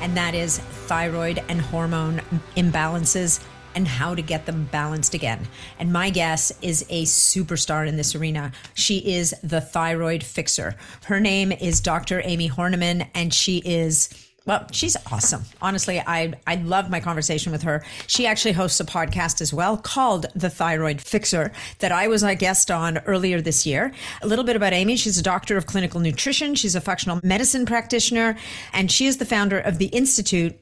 and that is thyroid and hormone imbalances and how to get them balanced again. And my guest is a superstar in this arena. She is the thyroid fixer. Her name is Dr. Amy Hornaman, and she is well, she's awesome. Honestly, I I love my conversation with her. She actually hosts a podcast as well called The Thyroid Fixer that I was a guest on earlier this year. A little bit about Amy. She's a doctor of clinical nutrition. She's a functional medicine practitioner, and she is the founder of the Institute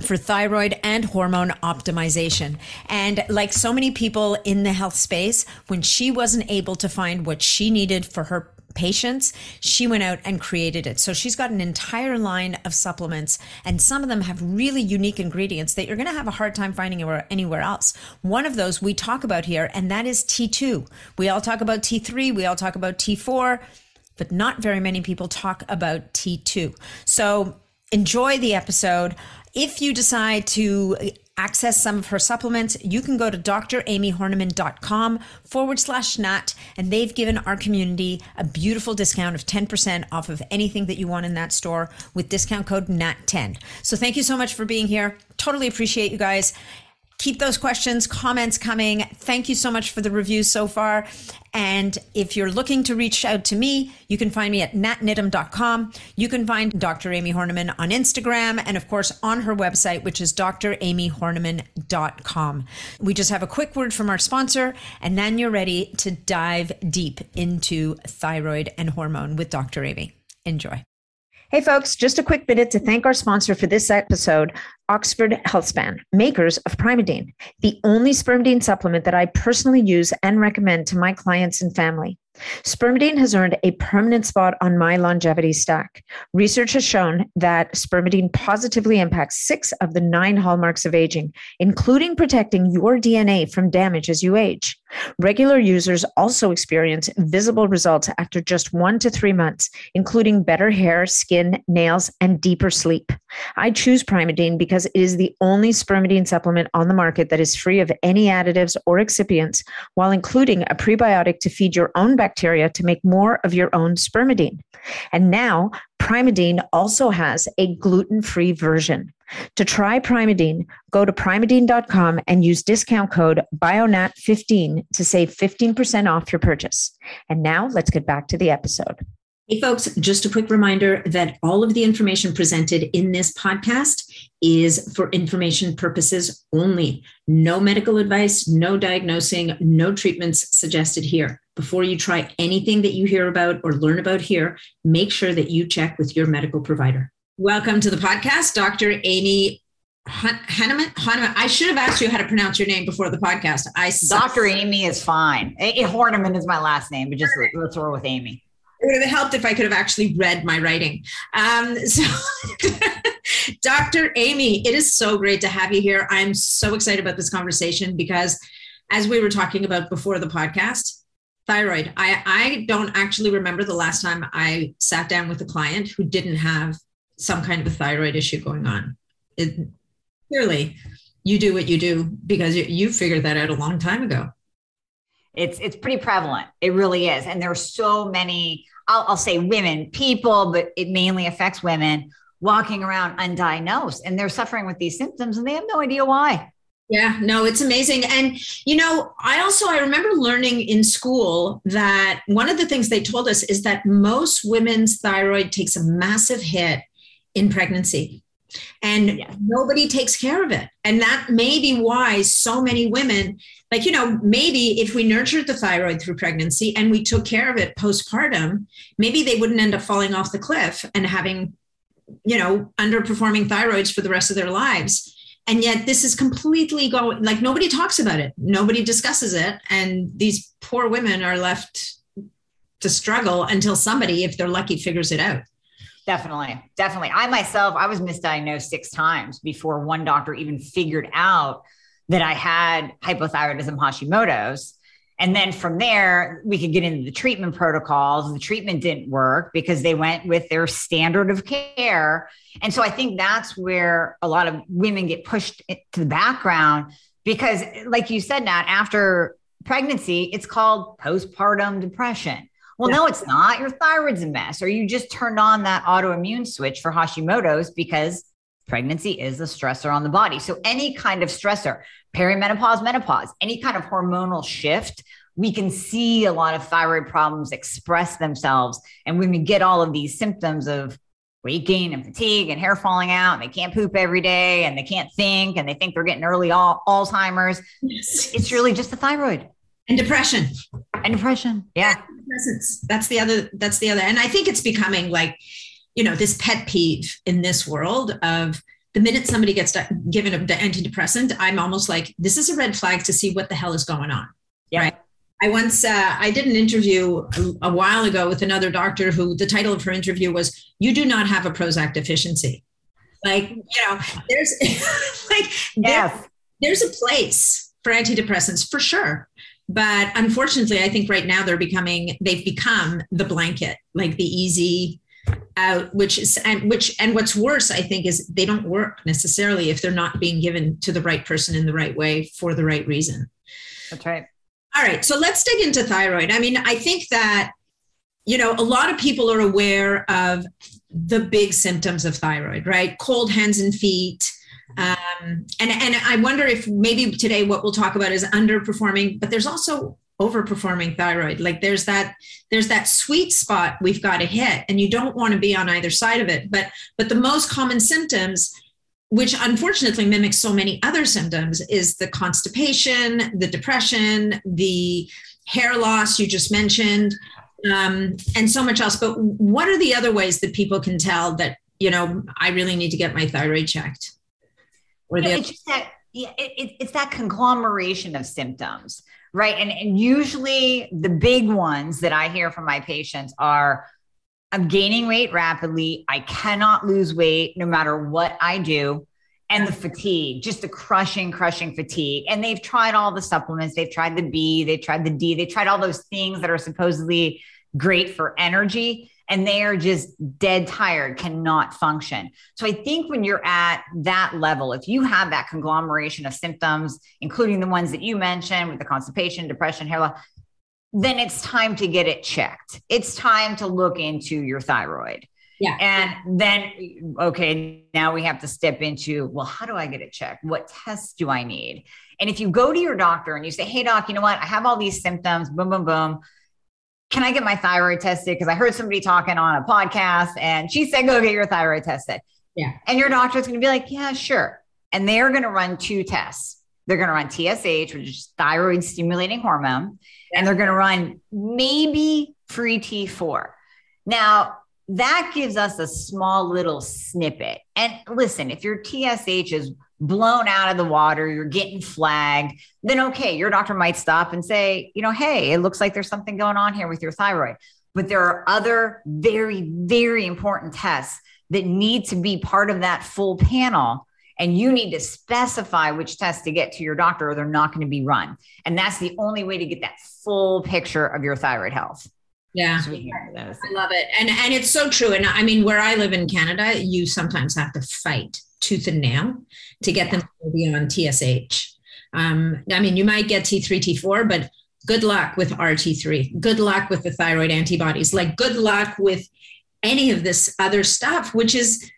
for thyroid and hormone optimization. And like so many people in the health space, when she wasn't able to find what she needed for her patients, she went out and created it. So she's got an entire line of supplements, and some of them have really unique ingredients that you're going to have a hard time finding anywhere, else. One of those we talk about here, and that is T2. We all talk about T3, we all talk about T4, but not very many people talk about T2. So enjoy the episode. If you decide to access some of her supplements, you can go to dramyhornaman.com forward slash nat, and they've given our community a beautiful discount of 10% off of anything that you want in that store with discount code NAT10. So thank you so much for being here. Totally appreciate you guys keep those questions, comments coming. Thank you so much for the reviews so far. And if you're looking to reach out to me, you can find me at natniddam.com. You can find Dr. Amy Hornaman on Instagram and, of course, on her website, which is dramyhornaman.com. We just have a quick word from our sponsor, and then you're ready to dive deep into thyroid and hormone with Dr. Amy. Enjoy. Hey, folks, just a quick minute to thank our sponsor for this episode, Oxford Healthspan, makers of Primeadine, the only spermidine supplement that I personally use and recommend to my clients and family. Spermidine has earned a permanent spot on my longevity stack. Research has shown that spermidine positively impacts six of the nine hallmarks of aging, including protecting your DNA from damage as you age. Regular users also experience visible results after just one to three months, including better hair, skin, nails, and deeper sleep. I choose Primeadine because it is the only spermidine supplement on the market that is free of any additives or excipients, while including a prebiotic to feed your own bacteria to make more of your own spermidine. And now, Primeadine also has a gluten free version. To try Primeadine, go to primeadine.com and use discount code BIONAT15 to save 15% off your purchase. And now let's get back to the episode. Hey, folks, just a quick reminder that all of the information presented in this podcast is for information purposes only. No medical advice, no diagnosing, no treatments suggested here. Before you try anything that you hear about or learn about here, make sure that you check with your medical provider. Welcome to the podcast, Dr. Amy Hanneman. Hanneman. I should have asked you how to pronounce your name before the podcast. I Dr. Amy is fine. Hornaman is my last name, but just let's roll with Amy it would have helped if I could have actually read my writing. Um, so, Dr. Amy, it is so great to have you here. I'm so excited about this conversation because, as we were talking about before the podcast, thyroid. I, I don't actually remember the last time I sat down with a client who didn't have some kind of a thyroid issue going on. It, clearly, you do what you do because you, you figured that out a long time ago. It's it's pretty prevalent. It really is, and there are so many. I'll, I'll say women, people, but it mainly affects women walking around undiagnosed, and they're suffering with these symptoms, and they have no idea why. Yeah, no, it's amazing. And you know, I also I remember learning in school that one of the things they told us is that most women's thyroid takes a massive hit in pregnancy and yeah. nobody takes care of it. And that may be why so many women like you know maybe if we nurtured the thyroid through pregnancy and we took care of it postpartum maybe they wouldn't end up falling off the cliff and having you know underperforming thyroids for the rest of their lives and yet this is completely going like nobody talks about it nobody discusses it and these poor women are left to struggle until somebody if they're lucky figures it out Definitely. Definitely. I myself, I was misdiagnosed six times before one doctor even figured out that I had hypothyroidism Hashimoto's. And then from there, we could get into the treatment protocols. The treatment didn't work because they went with their standard of care. And so I think that's where a lot of women get pushed to the background because, like you said, Nat, after pregnancy, it's called postpartum depression. Well, yeah. no, it's not. Your thyroid's a mess, or you just turned on that autoimmune switch for Hashimoto's because pregnancy is a stressor on the body. So, any kind of stressor, perimenopause, menopause, any kind of hormonal shift, we can see a lot of thyroid problems express themselves. And when we get all of these symptoms of weight gain and fatigue and hair falling out, and they can't poop every day, and they can't think, and they think they're getting early al- Alzheimer's, yes. it's really just the thyroid and depression and depression yeah. That's the other that's the other. And i think it's becoming like you know this pet peeve in this world of the minute somebody gets given an antidepressant i'm almost like this is a red flag to see what the hell is going on. Yeah. right? I once uh, i did an interview a, a while ago with another doctor who the title of her interview was you do not have a prozac deficiency. Like you know there's like yes. there, there's a place for antidepressants for sure but unfortunately i think right now they're becoming they've become the blanket like the easy out which is and which and what's worse i think is they don't work necessarily if they're not being given to the right person in the right way for the right reason. That's right. All right so let's dig into thyroid. I mean i think that you know a lot of people are aware of the big symptoms of thyroid right? Cold hands and feet um, and and I wonder if maybe today what we'll talk about is underperforming, but there's also overperforming thyroid. Like there's that there's that sweet spot we've got to hit, and you don't want to be on either side of it. But but the most common symptoms which unfortunately mimics so many other symptoms is the constipation the depression the hair loss you just mentioned um, and so much else but what are the other ways that people can tell that you know i really need to get my thyroid checked yeah, it's just that yeah, it, it, it's that conglomeration of symptoms, right? And, and usually the big ones that I hear from my patients are I'm gaining weight rapidly. I cannot lose weight no matter what I do. And the fatigue, just the crushing, crushing fatigue. And they've tried all the supplements. They've tried the B, they've tried the D, they tried all those things that are supposedly great for energy and they are just dead tired, cannot function. So I think when you're at that level, if you have that conglomeration of symptoms, including the ones that you mentioned with the constipation, depression, hair loss, then it's time to get it checked. It's time to look into your thyroid. Yeah. And then, okay, now we have to step into, well, how do I get it checked? What tests do I need? And if you go to your doctor and you say, hey, doc, you know what? I have all these symptoms, boom, boom, boom can I get my thyroid tested? Because I heard somebody talking on a podcast and she said, go get your thyroid tested. Yeah. And your doctor's going to be like, yeah, sure. And they're going to run two tests. They're going to run TSH, which is thyroid stimulating hormone, and they're going to run maybe free T4. Now, that gives us a small little snippet. And listen, if your TSH is blown out of the water, you're getting flagged, then okay, your doctor might stop and say, you know, hey, it looks like there's something going on here with your thyroid. But there are other very, very important tests that need to be part of that full panel. And you need to specify which tests to get to your doctor, or they're not going to be run. And that's the only way to get that full picture of your thyroid health. Yeah, I love it, and and it's so true. And I mean, where I live in Canada, you sometimes have to fight tooth and nail to get them beyond TSH. Um, I mean, you might get T3, T4, but good luck with RT3. Good luck with the thyroid antibodies. Like, good luck with any of this other stuff, which is,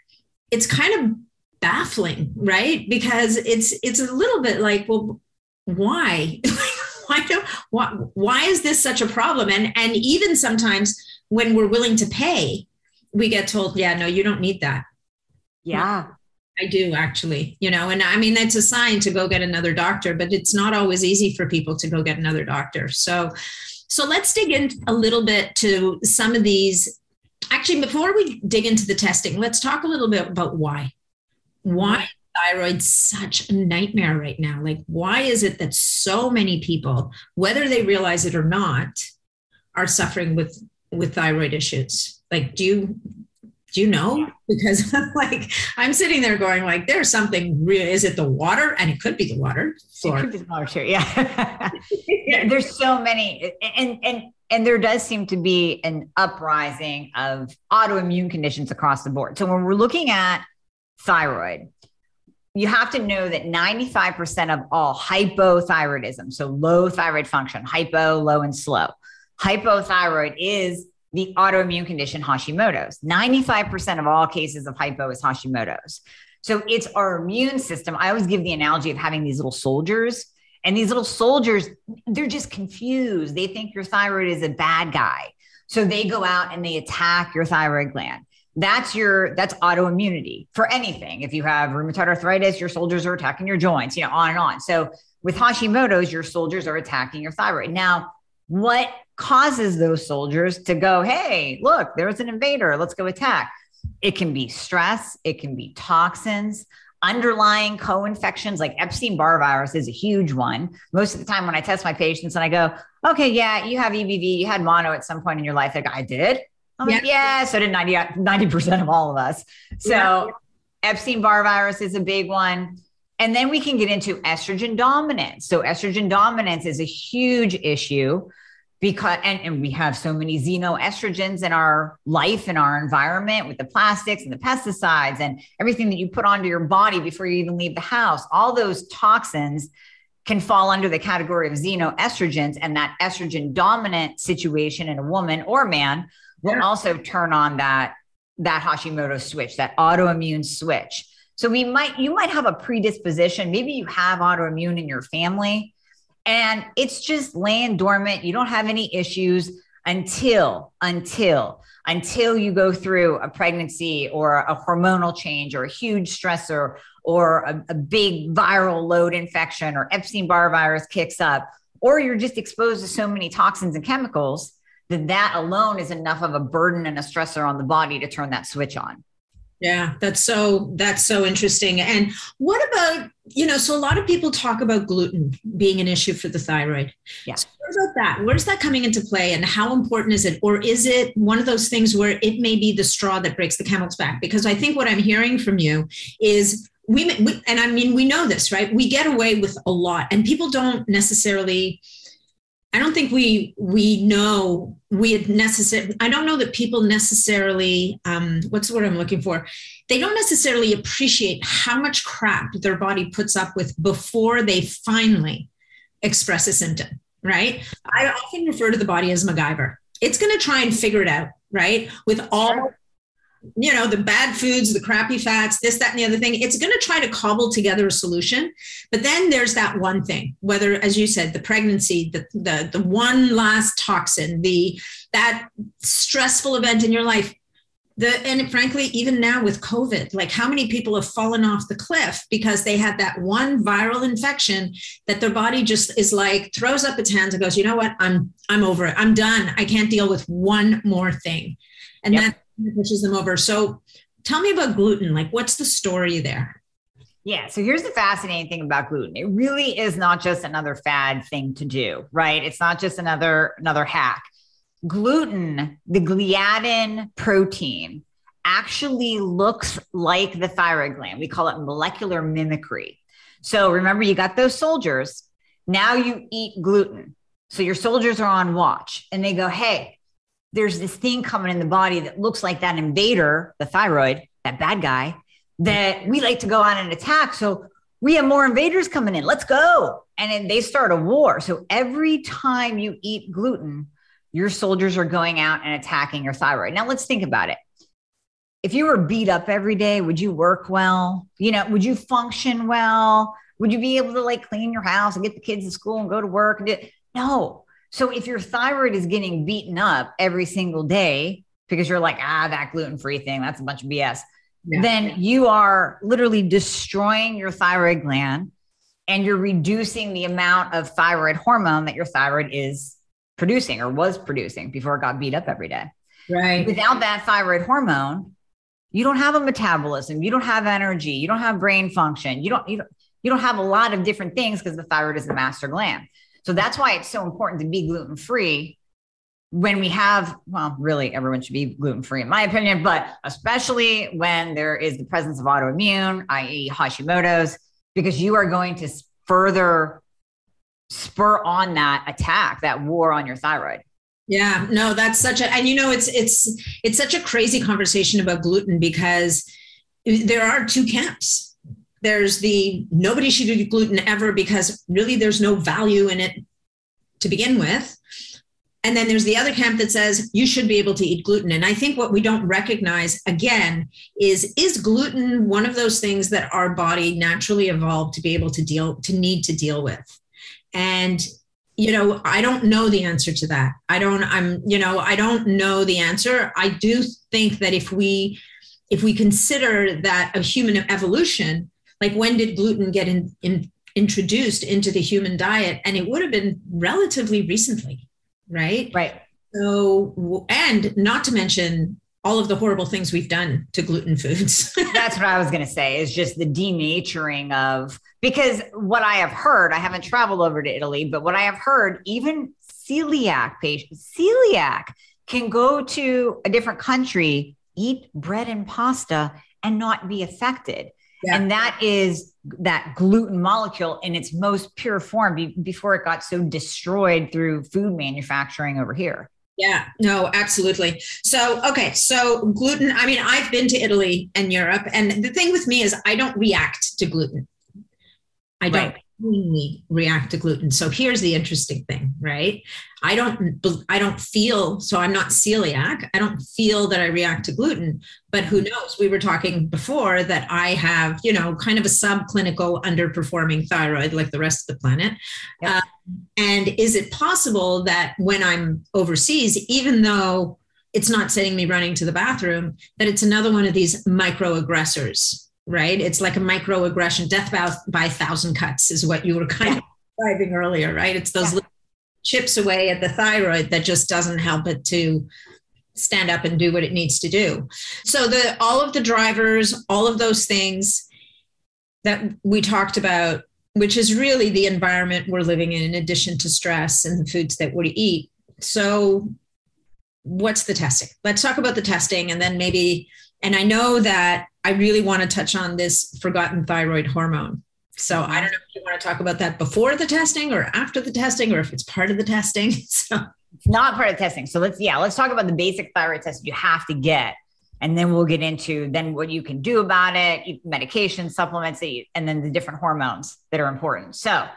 it's kind of baffling, right? Because it's it's a little bit like, well, why? why do why, why is this such a problem? And and even sometimes when we're willing to pay, we get told, yeah, no, you don't need that. Yeah. I do actually, you know, and I mean, that's a sign to go get another doctor, but it's not always easy for people to go get another doctor. So, so let's dig in a little bit to some of these. Actually, before we dig into the testing, let's talk a little bit about why. Why thyroid such a nightmare right now? Like, why is it that so many people, whether they realize it or not, are suffering with with thyroid issues? Like, do you Do you know? Because like I'm sitting there going like there's something real. Is it the water? And it could be the water. It could be the water too. Yeah. there's so many and and and there does seem to be an uprising of autoimmune conditions across the board. So when we're looking at thyroid, you have to know that 95% of all hypothyroidism, so low thyroid function, hypo, low, and slow, hypothyroid is the autoimmune condition Hashimoto's. 95% of all cases of hypo is Hashimoto's. So it's our immune system. I always give the analogy of having these little soldiers, and these little soldiers, they're just confused. They think your thyroid is a bad guy. So they go out and they attack your thyroid gland. That's your that's autoimmunity for anything. If you have rheumatoid arthritis, your soldiers are attacking your joints, you know, on and on. So with Hashimoto's, your soldiers are attacking your thyroid. Now, what causes those soldiers to go, hey, look, there's an invader, let's go attack? It can be stress, it can be toxins, underlying co infections like Epstein Barr virus is a huge one. Most of the time, when I test my patients and I go, okay, yeah, you have EBV, you had mono at some point in your life, like I did. I'm yeah. like, yeah, so did 90, percent of all of us. So yeah. Epstein Barr virus is a big one. And then we can get into estrogen dominance. So estrogen dominance is a huge issue because and, and we have so many xenoestrogens in our life in our environment with the plastics and the pesticides and everything that you put onto your body before you even leave the house. All those toxins can fall under the category of xenoestrogens and that estrogen dominant situation in a woman or man will also turn on that that hashimoto switch that autoimmune switch so we might you might have a predisposition. Maybe you have autoimmune in your family and it's just laying dormant. You don't have any issues until until until you go through a pregnancy or a hormonal change or a huge stressor or a, a big viral load infection or Epstein-Barr virus kicks up or you're just exposed to so many toxins and chemicals that that alone is enough of a burden and a stressor on the body to turn that switch on. Yeah, that's so that's so interesting. And what about, you know, so a lot of people talk about gluten being an issue for the thyroid. Yeah. So what about that? Where's that coming into play and how important is it? Or is it one of those things where it may be the straw that breaks the camel's back? Because I think what I'm hearing from you is we, we and I mean we know this, right? We get away with a lot and people don't necessarily I don't think we we know we necessarily. I don't know that people necessarily. Um, what's the word I'm looking for? They don't necessarily appreciate how much crap their body puts up with before they finally express a symptom. Right? I often refer to the body as MacGyver. It's going to try and figure it out. Right? With all you know, the bad foods, the crappy fats, this, that, and the other thing. It's going to try to cobble together a solution. But then there's that one thing, whether, as you said, the pregnancy, the the the one last toxin, the that stressful event in your life. The, and frankly, even now with COVID, like how many people have fallen off the cliff because they had that one viral infection that their body just is like throws up its hands and goes, you know what, I'm I'm over it. I'm done. I can't deal with one more thing. And yep. that pushes them over. So tell me about gluten. Like, what's the story there? Yeah. So here's the fascinating thing about gluten. It really is not just another fad thing to do, right? It's not just another another hack. Gluten, the gliadin protein, actually looks like the thyroid gland. We call it molecular mimicry. So remember, you got those soldiers. Now you eat gluten. So your soldiers are on watch and they go, Hey, there's this thing coming in the body that looks like that invader, the thyroid, that bad guy, that we like to go out and attack. So we have more invaders coming in. Let's go. And then they start a war. So every time you eat gluten, your soldiers are going out and attacking your thyroid. Now let's think about it. If you were beat up every day, would you work well? You know, would you function well? Would you be able to like clean your house and get the kids to school and go to work? And do no, so if your thyroid is getting beaten up every single day because you're like, ah, that gluten free thing, that's a bunch of BS, yeah. then you are literally destroying your thyroid gland and you're reducing the amount of thyroid hormone that your thyroid is producing or was producing before it got beat up every day. Right. Without that thyroid hormone, you don't have a metabolism, you don't have energy, you don't have brain function, you don't you don't you don't have a lot of different things because the thyroid is the master gland. So that's why it's so important to be gluten free when we have, well, really everyone should be gluten free, in my opinion, but especially when there is the presence of autoimmune, i.e., Hashimoto's, because you are going to further spur on that attack, that war on your thyroid. Yeah, no, that's such a, and you know, it's, it's, it's such a crazy conversation about gluten because there are two camps. There's the nobody should eat gluten ever because really there's no value in it to begin with. And then there's the other camp that says you should be able to eat gluten. And I think what we don't recognize again is is gluten one of those things that our body naturally evolved to be able to deal to need to deal with. And you know, I don't know the answer to that. I don't I'm you know, I don't know the answer. I do think that if we if we consider that a human evolution, like when did gluten get in, in introduced into the human diet? And it would have been relatively recently right? Right. So, and not to mention all of the horrible things we've done to gluten foods. That's what I was going to say is just the denaturing of, because what I have heard, I haven't traveled over to Italy, but what I have heard, even celiac patients, celiac can go to a different country, eat bread and pasta, and not be affected. Yeah. And that is that gluten molecule in its most pure form be- before it got so destroyed through food manufacturing over here. Yeah, no, absolutely. So, okay, so gluten, I mean, I've been to Italy and Europe, and the thing with me is I don't react to gluten. I don't. Right we react to gluten. So here's the interesting thing, right? I don't I don't feel so I'm not celiac. I don't feel that I react to gluten, but who knows? We were talking before that I have, you know, kind of a subclinical underperforming thyroid like the rest of the planet. Yep. Uh, and is it possible that when I'm overseas, even though it's not setting me running to the bathroom, that it's another one of these microaggressors right? It's like a microaggression. Death by, by a thousand cuts is what you were kind of describing earlier, right? It's those yeah. chips away at the thyroid that just doesn't help it to stand up and do what it needs to do. So the all of the drivers, all of those things that we talked about, which is really the environment we're living in, in addition to stress and the foods that we eat. So what's the testing? Let's talk about the testing and then maybe and I know that I really want to touch on this forgotten thyroid hormone. So I don't know if you want to talk about that before the testing or after the testing, or if it's part of the testing. So it's not part of the testing. So let's yeah, let's talk about the basic thyroid test you have to get, and then we'll get into then what you can do about it, medication, supplements, and then the different hormones that are important. So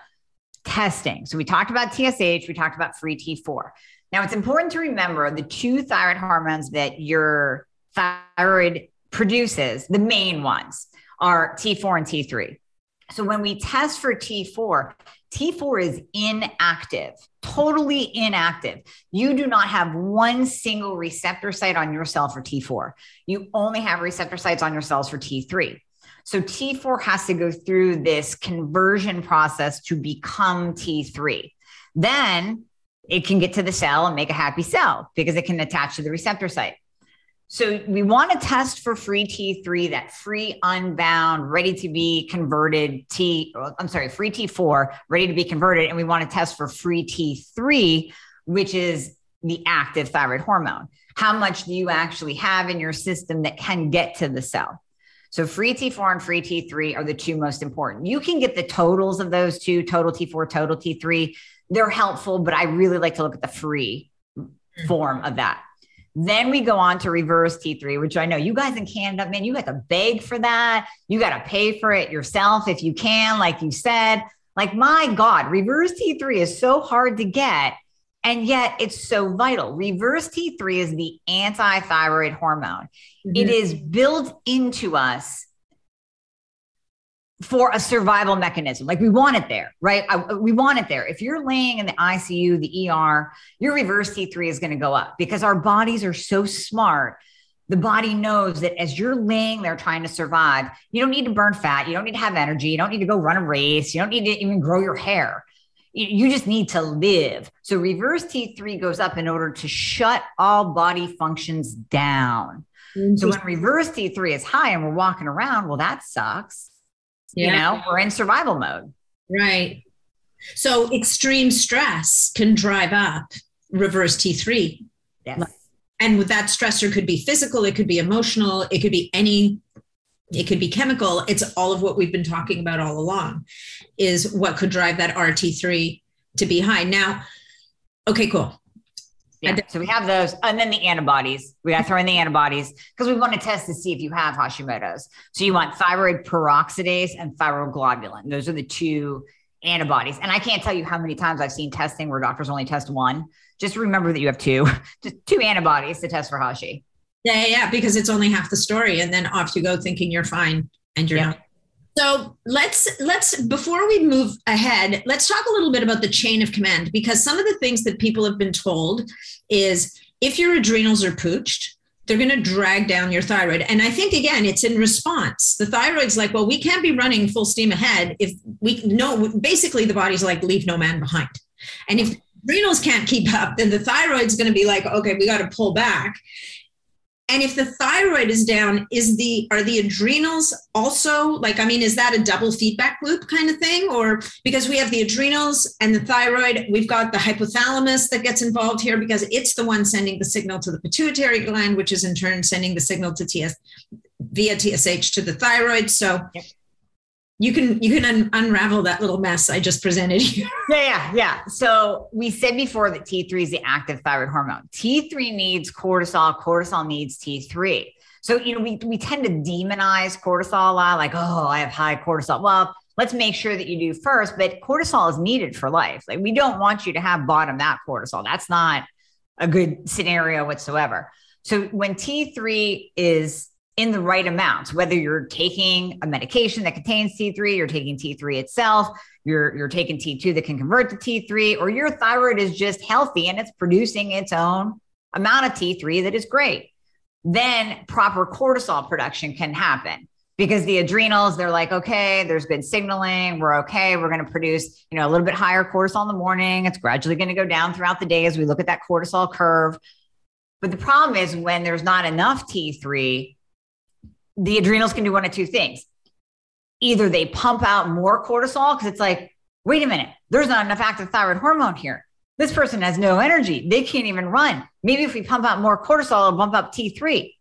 testing. So we talked about TSH, we talked about free T4. Now it's important to remember the two thyroid hormones that your thyroid produces, the main ones are T4 and T3. So when we test for T4, T4 is inactive, totally inactive. You do not have one single receptor site on your cell for T4. You only have receptor sites on your cells for T3. So T4 has to go through this conversion process to become T3. Then it can get to the cell and make a happy cell because it can attach to the receptor site. So we want to test for free T3, that free unbound, ready to be converted T, I'm sorry, free T4, ready to be converted. And we want to test for free T3, which is the active thyroid hormone. How much do you actually have in your system that can get to the cell? So free T4 and free T3 are the two most important. You can get the totals of those two, total T4, total T3. They're helpful, but I really like to look at the free form of that. Then we go on to reverse T3, which I know you guys in Canada, man, you got to beg for that. You got to pay for it yourself if you can, like you said. Like, my God, reverse T3 is so hard to get. And yet it's so vital. Reverse T3 is the anti thyroid hormone. Mm-hmm. It is built into us for a survival mechanism. Like we want it there, right? I, we want it there. If you're laying in the ICU, the ER, your reverse T3 is going to go up because our bodies are so smart. The body knows that as you're laying there trying to survive, you don't need to burn fat. You don't need to have energy. You don't need to go run a race. You don't need to even grow your hair. You just need to live. So reverse T3 goes up in order to shut all body functions down. So when reverse T3 is high and we're walking around, well, that sucks yeah. you know we're in survival mode right so extreme stress can drive up reverse T3. Yes. And with that stressor could be physical, it could be emotional, it could be any it could be chemical. It's all of what we've been talking about all along is what could drive that RT3 to be high. Now, okay, cool. Yeah. So we have those, and then the antibodies. We got to throw in the antibodies because we want to test to see if you have Hashimoto's. So you want thyroid peroxidase and thyroglobulin. Those are the two antibodies. And I can't tell you how many times I've seen testing where doctors only test one. Just remember that you have two, just two antibodies to test for Hashi. Yeah, yeah, yeah, because it's only half the story, and then off you go thinking you're fine, and you're not. So let's let's before we move ahead, let's talk a little bit about the chain of command because some of the things that people have been told is if your adrenals are pooched, they're going to drag down your thyroid. And I think again, it's in response. The thyroid's like, well, we can't be running full steam ahead if we know basically the body's like, leave no man behind. And if adrenals can't keep up, then the thyroid's going to be like, okay, we got to pull back and if the thyroid is down is the are the adrenals also like i mean is that a double feedback loop kind of thing? Or because we have the adrenals and the thyroid we've got the hypothalamus that gets involved here because it's the one sending the signal to the pituitary gland which is in turn sending the signal to ts via tsh to the thyroid. So yep you can you can un- unravel that little mess I just presented you. Yeah, yeah, yeah. So we said before that T3 is the active thyroid hormone. T3 needs cortisol, cortisol needs T3. So you know we we tend to demonize cortisol a lot, like oh I have high cortisol. Well, let's make sure that you do first. But cortisol is needed for life. Like we don't want you to have bottom that cortisol. That's not a good scenario whatsoever. So when T3 is in the right amounts, whether you're taking a medication that contains T3, you're taking T3 itself, you're, you're taking T2 that can convert to T3, or your thyroid is just healthy and it's producing its own amount of T3 that is great. Then proper cortisol production can happen because the adrenals, they're like, okay, there's good signaling. We're okay. We're going to produce, you know, a little bit higher cortisol in the morning. It's gradually going to go down throughout the day as we look at that cortisol curve. But the problem is when there's not enough T3, the adrenals can do one of two things. Either they pump out more cortisol because it's like, wait a minute, there's not enough active thyroid hormone here. This person has no energy. They can't even run. Maybe if we pump out more cortisol, it'll bump up T3.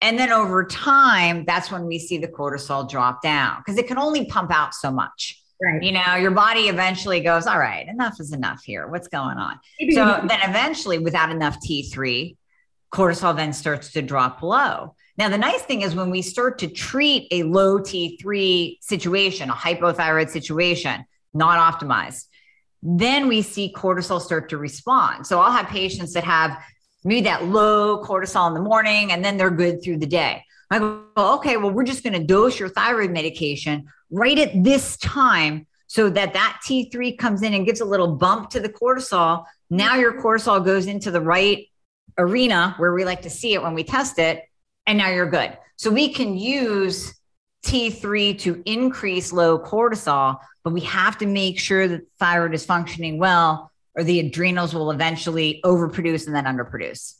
And then over time, that's when we see the cortisol drop down because it can only pump out so much. Right. You know, your body eventually goes, all right, enough is enough here. What's going on? So then eventually, without enough T3, cortisol then starts to drop low. Now, the nice thing is when we start to treat a low T3 situation, a hypothyroid situation, not optimized, then we see cortisol start to respond. So I'll have patients that have maybe that low cortisol in the morning and then they're good through the day. I go, okay, well, we're just going to dose your thyroid medication right at this time so that that T3 comes in and gives a little bump to the cortisol. Now your cortisol goes into the right arena where we like to see it when we test it and now you're good. So we can use T3 to increase low cortisol, but we have to make sure that the thyroid is functioning well, or the adrenals will eventually overproduce and then underproduce.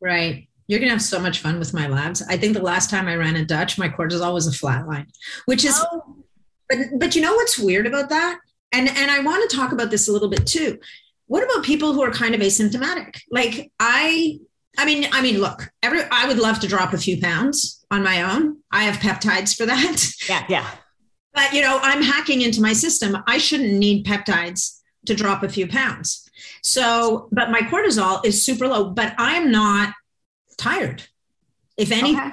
Right. You're going to have so much fun with my labs. I think the last time I ran a Dutch, my cortisol was a flat line, which is, oh. but, but you know what's weird about that? And, and I want to talk about this a little bit too. What about people who are kind of asymptomatic? Like I I mean, I mean, look, every I would love to drop a few pounds on my own. I have peptides for that. Yeah, yeah. But you know, I'm hacking into my system. I shouldn't need peptides to drop a few pounds. So, but my cortisol is super low, but I'm not tired. If anything, okay.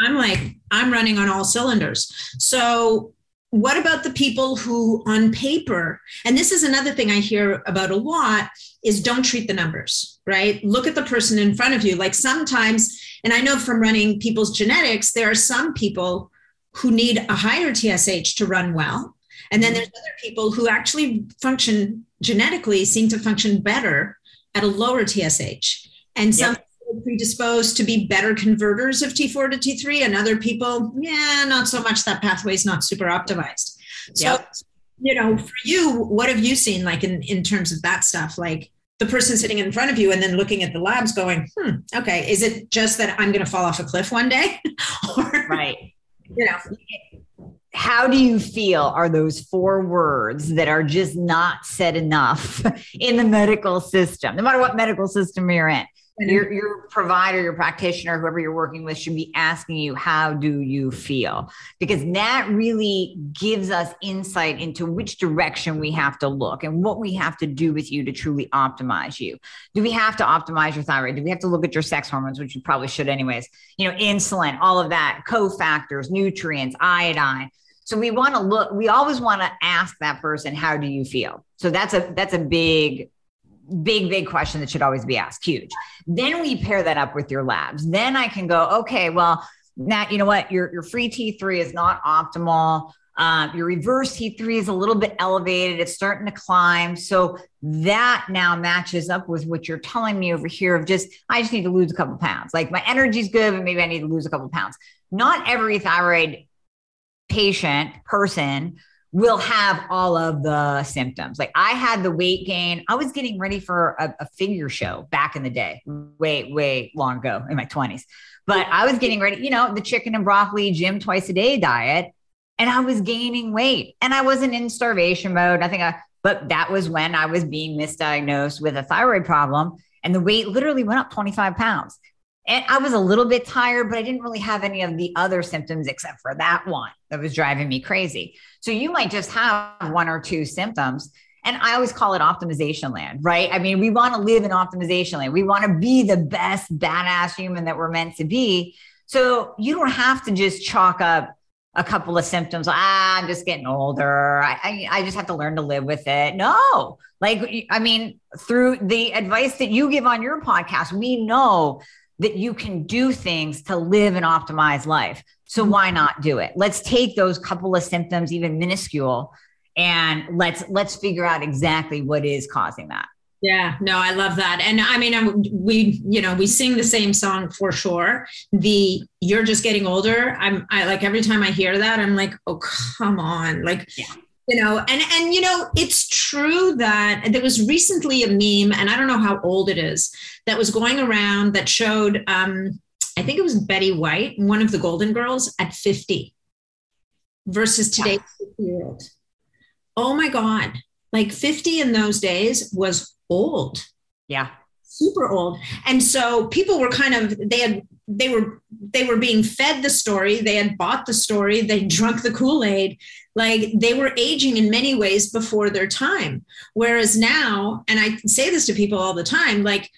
I'm like, I'm running on all cylinders. So, what about the people who, on paper, and this is another thing I hear about a lot, is don't treat the numbers, right? Look at the person in front of you. Like sometimes, and I know from running people's genetics, there are some people who need a higher TSH to run well. And then mm-hmm. there's other people who actually function genetically, seem to function better at a lower TSH. And some yep. Predisposed to be better converters of T4 to T3, and other people, yeah, not so much. That pathway is not super optimized. So yep you know, for you, what have you seen like in, in terms of that stuff? Like the person sitting in front of you and then looking at the labs going, hmm, okay, is it just that I'm going to fall off a cliff one day? or, right. You know, how do you feel are those four words that are just not said enough in the medical system, no matter what medical system you're in? Your, your provider, your practitioner, whoever you're working with should be asking you, How do you feel? Because that really gives us insight into which direction we have to look and what we have to do with you to truly optimize you. Do we have to optimize your thyroid? Do we have to look at your sex hormones, which you probably should, anyways? You know, insulin, all of that, cofactors, nutrients, iodine. So we want to look, we always want to ask that person, How do you feel? So that's a that's a big big, big question that should always be asked. Huge. Then we pair that up with your labs. Then I can go, okay, well, Nat, you know what? Your, your free T3 is not optimal. Uh, your reverse T3 is a little bit elevated. It's starting to climb. So that now matches up with what you're telling me over here of just, I just need to lose a couple pounds. Like my energy's good, but maybe I need to lose a couple pounds. Not every thyroid patient, person will have all of the symptoms. Like I had the weight gain. I was getting ready for a, a, figure show back in the day, way, way long ago in my 20s. But I was getting ready, you know, the chicken and broccoli, gym twice a day diet. And I was gaining weight and I wasn't in starvation mode. I think I, uh, but that was when I was being misdiagnosed with a thyroid problem. And the weight literally went up 25 pounds. And I was a little bit tired, but I didn't really have any of the other symptoms except for that one that was driving me crazy. So you might just have one or two symptoms. And I always call it optimization land, right? I mean, we want to live in optimization land. We want to be the best badass human that we're meant to be. So you don't have to just chalk up a couple of symptoms. Ah, I'm just getting older. I, I, I just have to learn to live with it. No, like, I mean, through the advice that you give on your podcast, we know that you can do things to live an optimized life. So mm-hmm. why not do it? Let's take those couple of symptoms, even minuscule, and let's let's figure out exactly what is causing that. Yeah, no, I love that. And I mean, I'm, we, you know, we sing the same song for sure. The you're just getting older. I'm, I like every time I hear that, I'm like, oh, come on. Like, yeah you know and and you know it's true that there was recently a meme and i don't know how old it is that was going around that showed um i think it was betty white one of the golden girls at 50 versus today's 50 year old oh my god. Like 50 in those days was old. Yeah super old. And so people were kind of they had they were they were being fed the story. They had bought the story. They drunk the kool-aid. Like they were aging in many ways before their time. Whereas now and i say this to people all the time like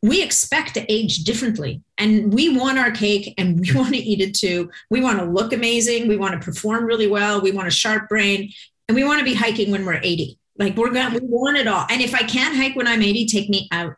we expect to age differently. And we want our cake and we want to eat it too. We want to look amazing. We want to perform really well. We want a sharp brain. And we want to be hiking when we're 80 like we're going we want it all. And if i can't hike when i'm 80 take me out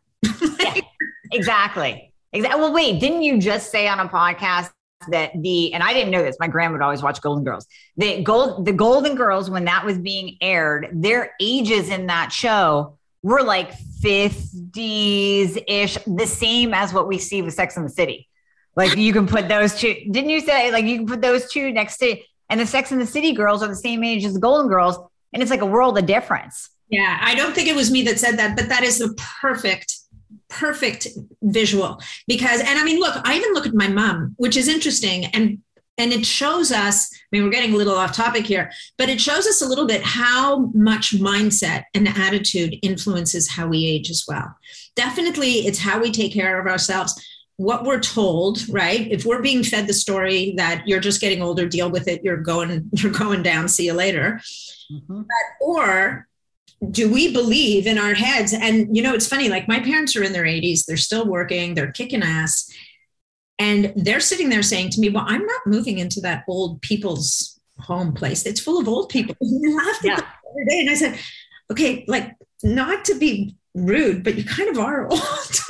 exactly Exactly. Well, wait, didn't you just say on a podcast that the and I didn't know this. My grandma would always watch Golden Girls. The gold the Golden Girls when that was being aired, their ages in that show were like 50s ish, the same as what we see with Sex in the City. Like you can put those two. Didn't you say like you can put those two next to and the Sex in the City girls are the same age as the Golden Girls, and it's like a world of difference. Yeah, I don't think it was me that said that, but that is the perfect perfect visual. Because and i mean look i even look at my mom which is interesting and and it shows us i mean we're getting a little off topic here but it shows us a little bit how much mindset and attitude influences how we age as well. Definitely it's how we take care of ourselves. What we're told right? If we're being fed the story that you're just getting older deal with it you're going you're going down see you later. Mm-hmm. but, or do we believe in our heads? And, you know, it's funny, like my parents are in their 80s, they're still working, they're kicking ass. And they're sitting there saying to me, Well, I'm not moving into that old people's home place. It's full of old people. And You laughed yeah. every day. And I said, Okay, like not to be rude, but you kind of are old.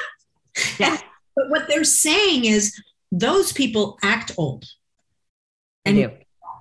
yeah. but what they're saying is those people act old. And do.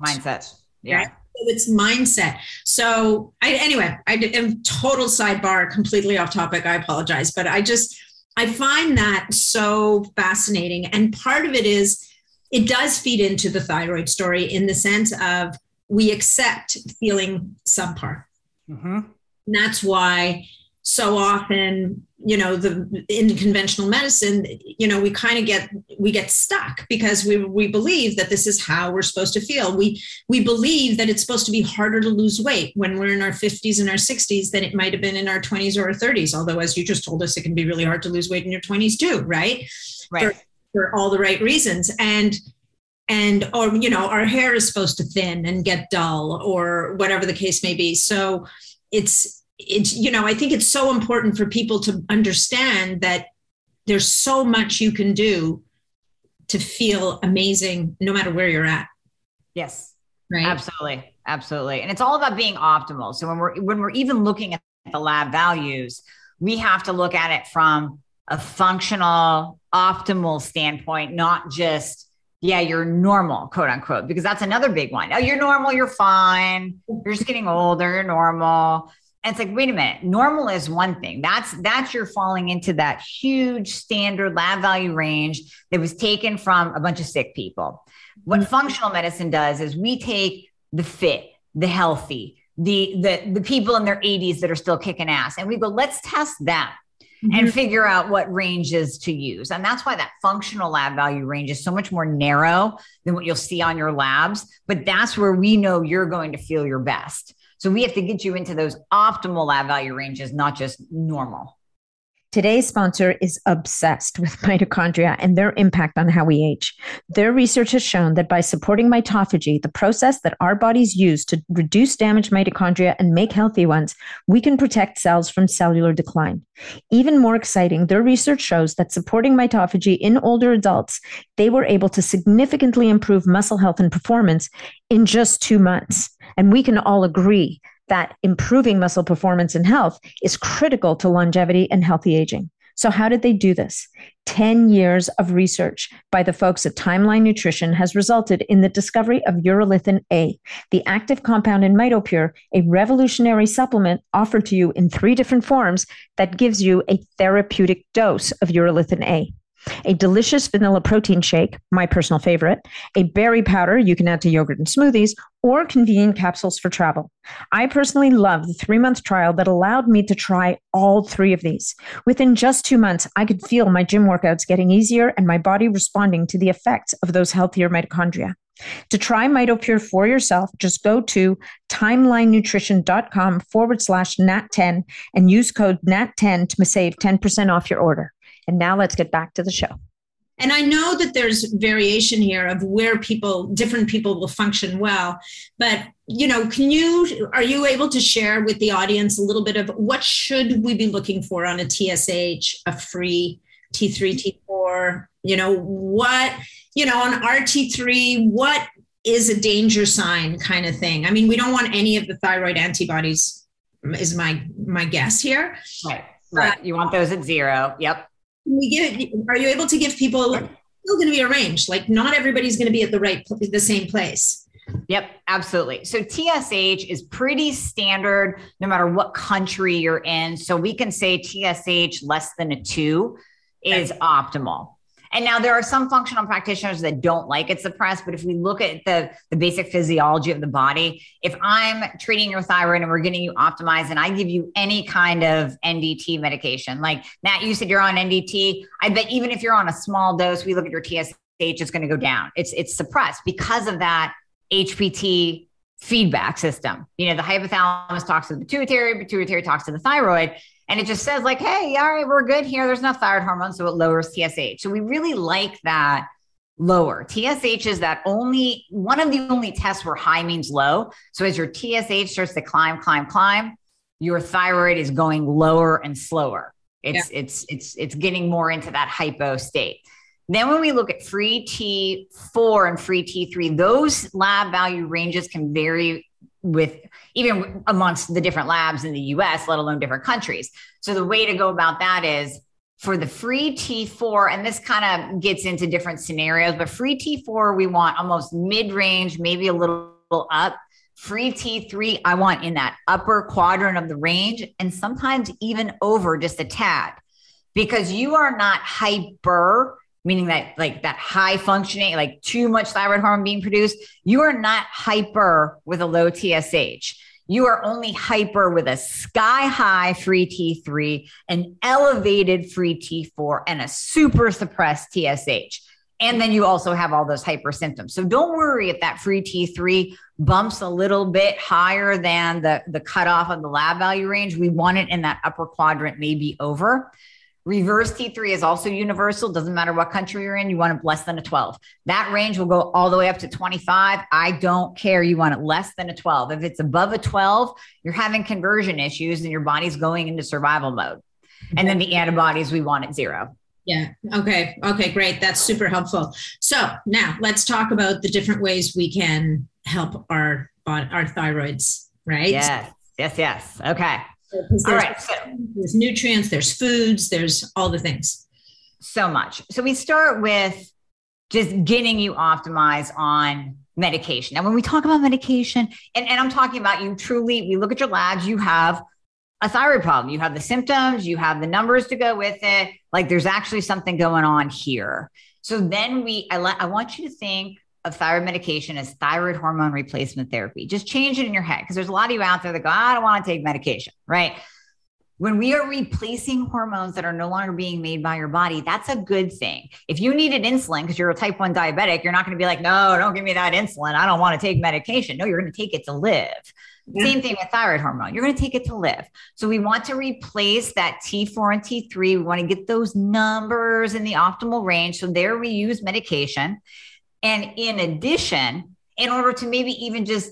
Mindset. Yeah. Right? It's mindset. So I, anyway, I am total sidebar, completely off topic. I apologize, but I just I find that so fascinating, and part of it is it does feed into the thyroid story in the sense of we accept feeling subpar. Mm-hmm. And that's why so often you know the in conventional medicine you know we kind of get we get stuck because we we believe that this is how we're supposed to feel. We we believe that it's supposed to be harder to lose weight when we're in our 50s and our 60s than it might have been in our 20s or our 30s although as you just told us it can be really hard to lose weight in your 20s too right? Right. For, for all the right reasons. And and or you know our hair is supposed to thin and get dull or whatever the case may be. So it's it's you know i think it's so important for people to understand that there's so much you can do to feel amazing no matter where you're at. Yes. Right? Absolutely. Absolutely. And it's all about being optimal. So when we're when we're even looking at the lab values we have to look at it from a functional optimal standpoint not just yeah you're normal quote unquote because that's another big one. Oh you're normal you're fine. You're just getting older you're normal and it's like, wait a minute, normal is one thing. That's that's you're falling into that huge standard lab value range that was taken from a bunch of sick people. What mm-hmm. functional medicine does is we take the fit, the healthy, the the the people in their 80s that are still kicking ass, and we go, let's test that. Mm-hmm. And figure out what ranges to use. And that's why that functional lab value range is so much more narrow than what you'll see on your labs. But that's where we know you're going to feel your best. So we have to get you into those optimal lab value ranges, not just normal. Today's sponsor is obsessed with mitochondria and their impact on how we age. Their research has shown that by supporting mitophagy, the process that our bodies use to reduce damaged mitochondria and make healthy ones, we can protect cells from cellular decline. Even more exciting, their research shows that supporting mitophagy in older adults, they were able to significantly improve muscle health and performance in just two months. And we can all agree that improving muscle performance and health is critical to longevity and healthy aging. So, how did they do this? 10 years of research by the folks at Timeline Nutrition has resulted in the discovery of urolithin A, the active compound in MitoPure, a revolutionary supplement offered to you in three different forms that gives you a therapeutic dose of urolithin A a delicious vanilla protein shake, my personal favorite, a berry powder you can add to yogurt and smoothies, or convenient capsules for travel. I personally love the three month trial that allowed me to try all three of these. Within just two months, I could feel my gym workouts getting easier and my body responding to the effects of those healthier mitochondria. To try MitoPure for yourself, just go to timelinenutrition.com forward slash NAT10 and use code NAT10 to save 10% off your order. And now let's get back to the show. And I know that there's variation here of where people, different people will function well. But, you know, can you, are you able to share with the audience a little bit of what should we be looking for on a TSH, a free T3, T4? You know, what, you know, on RT3, what is a danger sign kind of thing? I mean, we don't want any of the thyroid antibodies, is my my guess here. Right. Right. Uh, you want those at zero. Yep we give are you able to give people still going to be a range like not everybody's going to be at the right the same place Yep, absolutely. So TSH is pretty standard no matter what country you're in. So we can say TSH less than a two is optimal. And now there are some functional practitioners that don't like it suppressed, but if we look at the, the basic physiology of the body, if I'm treating your thyroid and we're getting you optimized and I give you any kind of NDT medication, like Nat, you said you're on NDT. I bet even if you're on a small dose, we look at your TSH, it's going to go down. It's it's suppressed because of that HPT feedback system. You know, the hypothalamus talks to the pituitary, pituitary talks to the thyroid. And it just says, like, hey, all right, we're good here. There's no thyroid hormone. So it lowers TSH. So we really like that lower. TSH is that only one of the only tests where high means low. So as your TSH starts to climb, climb, climb, your thyroid is going lower and slower. It's yeah. it's it's it's getting more into that hypo state. Then when we look at free T4 and free T3, those lab value ranges can vary with even amongst the different labs in the US, let alone different countries. So the way to go about that is for the free T4, and this kind of gets into different scenarios, but free T4, we want almost mid range, maybe a little up. Free T3, I want in that upper quadrant of the range and sometimes even over just a tad because you are not hyper meaning that like that high functioning, like too much thyroid hormone being produced, you are not hyper with a low TSH. you are only hyper with a sky high free T3, an elevated free T4, and a super suppressed TSH. And then you also have all those hyper symptoms. So don't worry if that free T3 bumps a little bit higher than the, the cutoff of the lab value range. We want it in that upper quadrant, maybe over. Reverse T3 is also universal. Doesn't matter what country you're in, you want it less than a 12. That range will go all the way up to 25. I don't care. You want it less than a 12. If it's above a 12, you're having conversion issues and your body's going into survival mode. And then the antibodies, we want at zero. Yeah. Okay. Okay. Great. That's super helpful. So now let's talk about the different ways we can help our our thyroids. Right. Yes. Yes. Yes. Okay. All right. So, there's nutrients, there's foods, there's all the things. So much. So we start with just getting you optimized on medication. Now, when we talk about medication, and, and I'm talking about you truly, we look at your labs, you have a thyroid problem. You have the symptoms, you have the numbers to go with it. Like there's actually something going on here. So then we, I, I want you to think of thyroid medication is thyroid hormone replacement therapy. Just change it in your head because there's a lot of you out there that go, I don't want to take medication, right? When we are replacing hormones that are no longer being made by your body, that's a good thing. If you needed insulin because you're a type 1 diabetic, you're not going to be like, no, don't give me that insulin. I don't want to take medication. No, you're going to take it to live. Yeah. Same thing with thyroid hormone. You're going to take it to live. So we want to replace that T4 and T3. We want to get those numbers in the optimal range. So there we use medication. And in addition, in order to maybe even just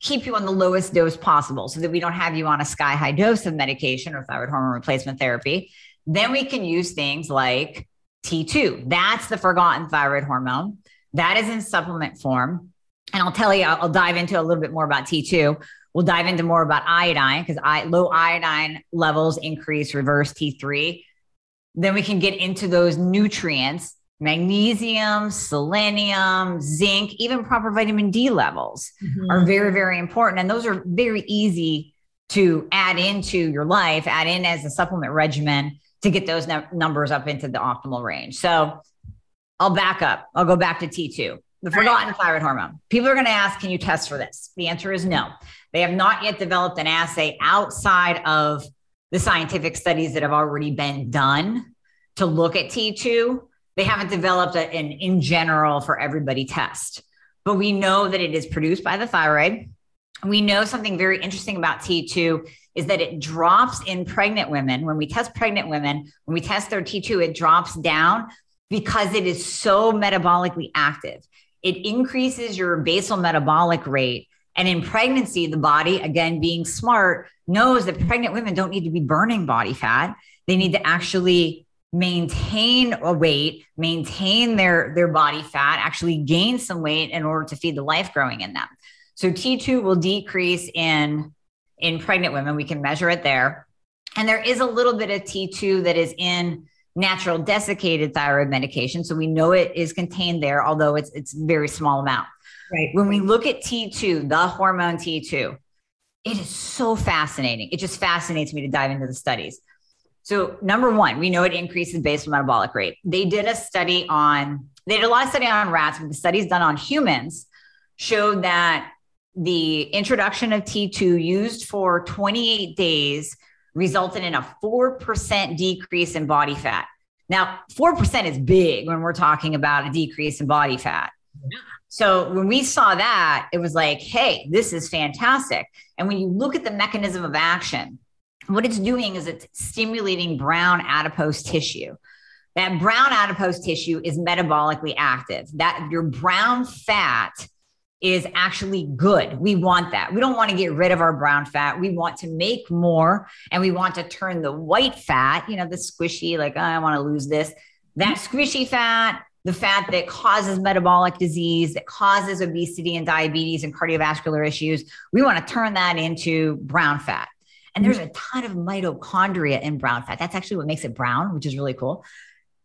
keep you on the lowest dose possible so that we don't have you on a sky high dose of medication or thyroid hormone replacement therapy, then we can use things like T2. That's the forgotten thyroid hormone. That is in supplement form. And I'll tell you, I'll, dive into a little bit more about T2. We'll dive into more about iodine because I, low iodine levels increase reverse T3. Then we can get into those nutrients magnesium, selenium, zinc, even proper vitamin D levels mm-hmm. are very, very important. And those are very easy to add into your life, add in as a supplement regimen to get those numbers up into the optimal range. So I'll back up. I'll go back to T2, the forgotten right. thyroid hormone. People are going to ask, can you test for this? The answer is no. They have not yet developed an assay outside of the scientific studies that have already been done to look at T2 they haven't developed a, an in general for everybody test, but we know that it is produced by the thyroid. We know something very interesting about T2 is that it drops in pregnant women. When we test pregnant women, when we test their T2, it drops down because it is so metabolically active. It increases your basal metabolic rate. And in pregnancy, the body, again, being smart, knows that pregnant women don't need to be burning body fat. They need to actually maintain a weight, maintain their their body fat, actually gain some weight in order to feed the life growing in them. So T2 will decrease in in pregnant women. We can measure it there. And there is a little bit of T2 that is in natural desiccated thyroid medication. So we know it is contained there, although it's it's very small amount. Right. When we look at T2, the hormone T2, it is so fascinating. It just fascinates me to dive into the studies. So, number one, we know it increases basal metabolic rate. They did a study on, they did a lot of study on rats, but the studies done on humans showed that the introduction of T2 used for 28 days resulted in a 4% decrease in body fat. Now, 4% is big when we're talking about a decrease in body fat. So when we saw that, it was like, hey, this is fantastic. And when you look at the mechanism of action, what it's doing is it's stimulating brown adipose tissue. That brown adipose tissue is metabolically active. That your brown fat is actually good. We want that. We don't want to get rid of our brown fat. We want to make more and we want to turn the white fat, you know, the squishy, like, oh, I want to lose this, that squishy fat, the fat that causes metabolic disease, that causes obesity and diabetes and cardiovascular issues. We want to turn that into brown fat. And there's mm-hmm. a ton of mitochondria in brown fat. That's actually what makes it brown, which is really cool.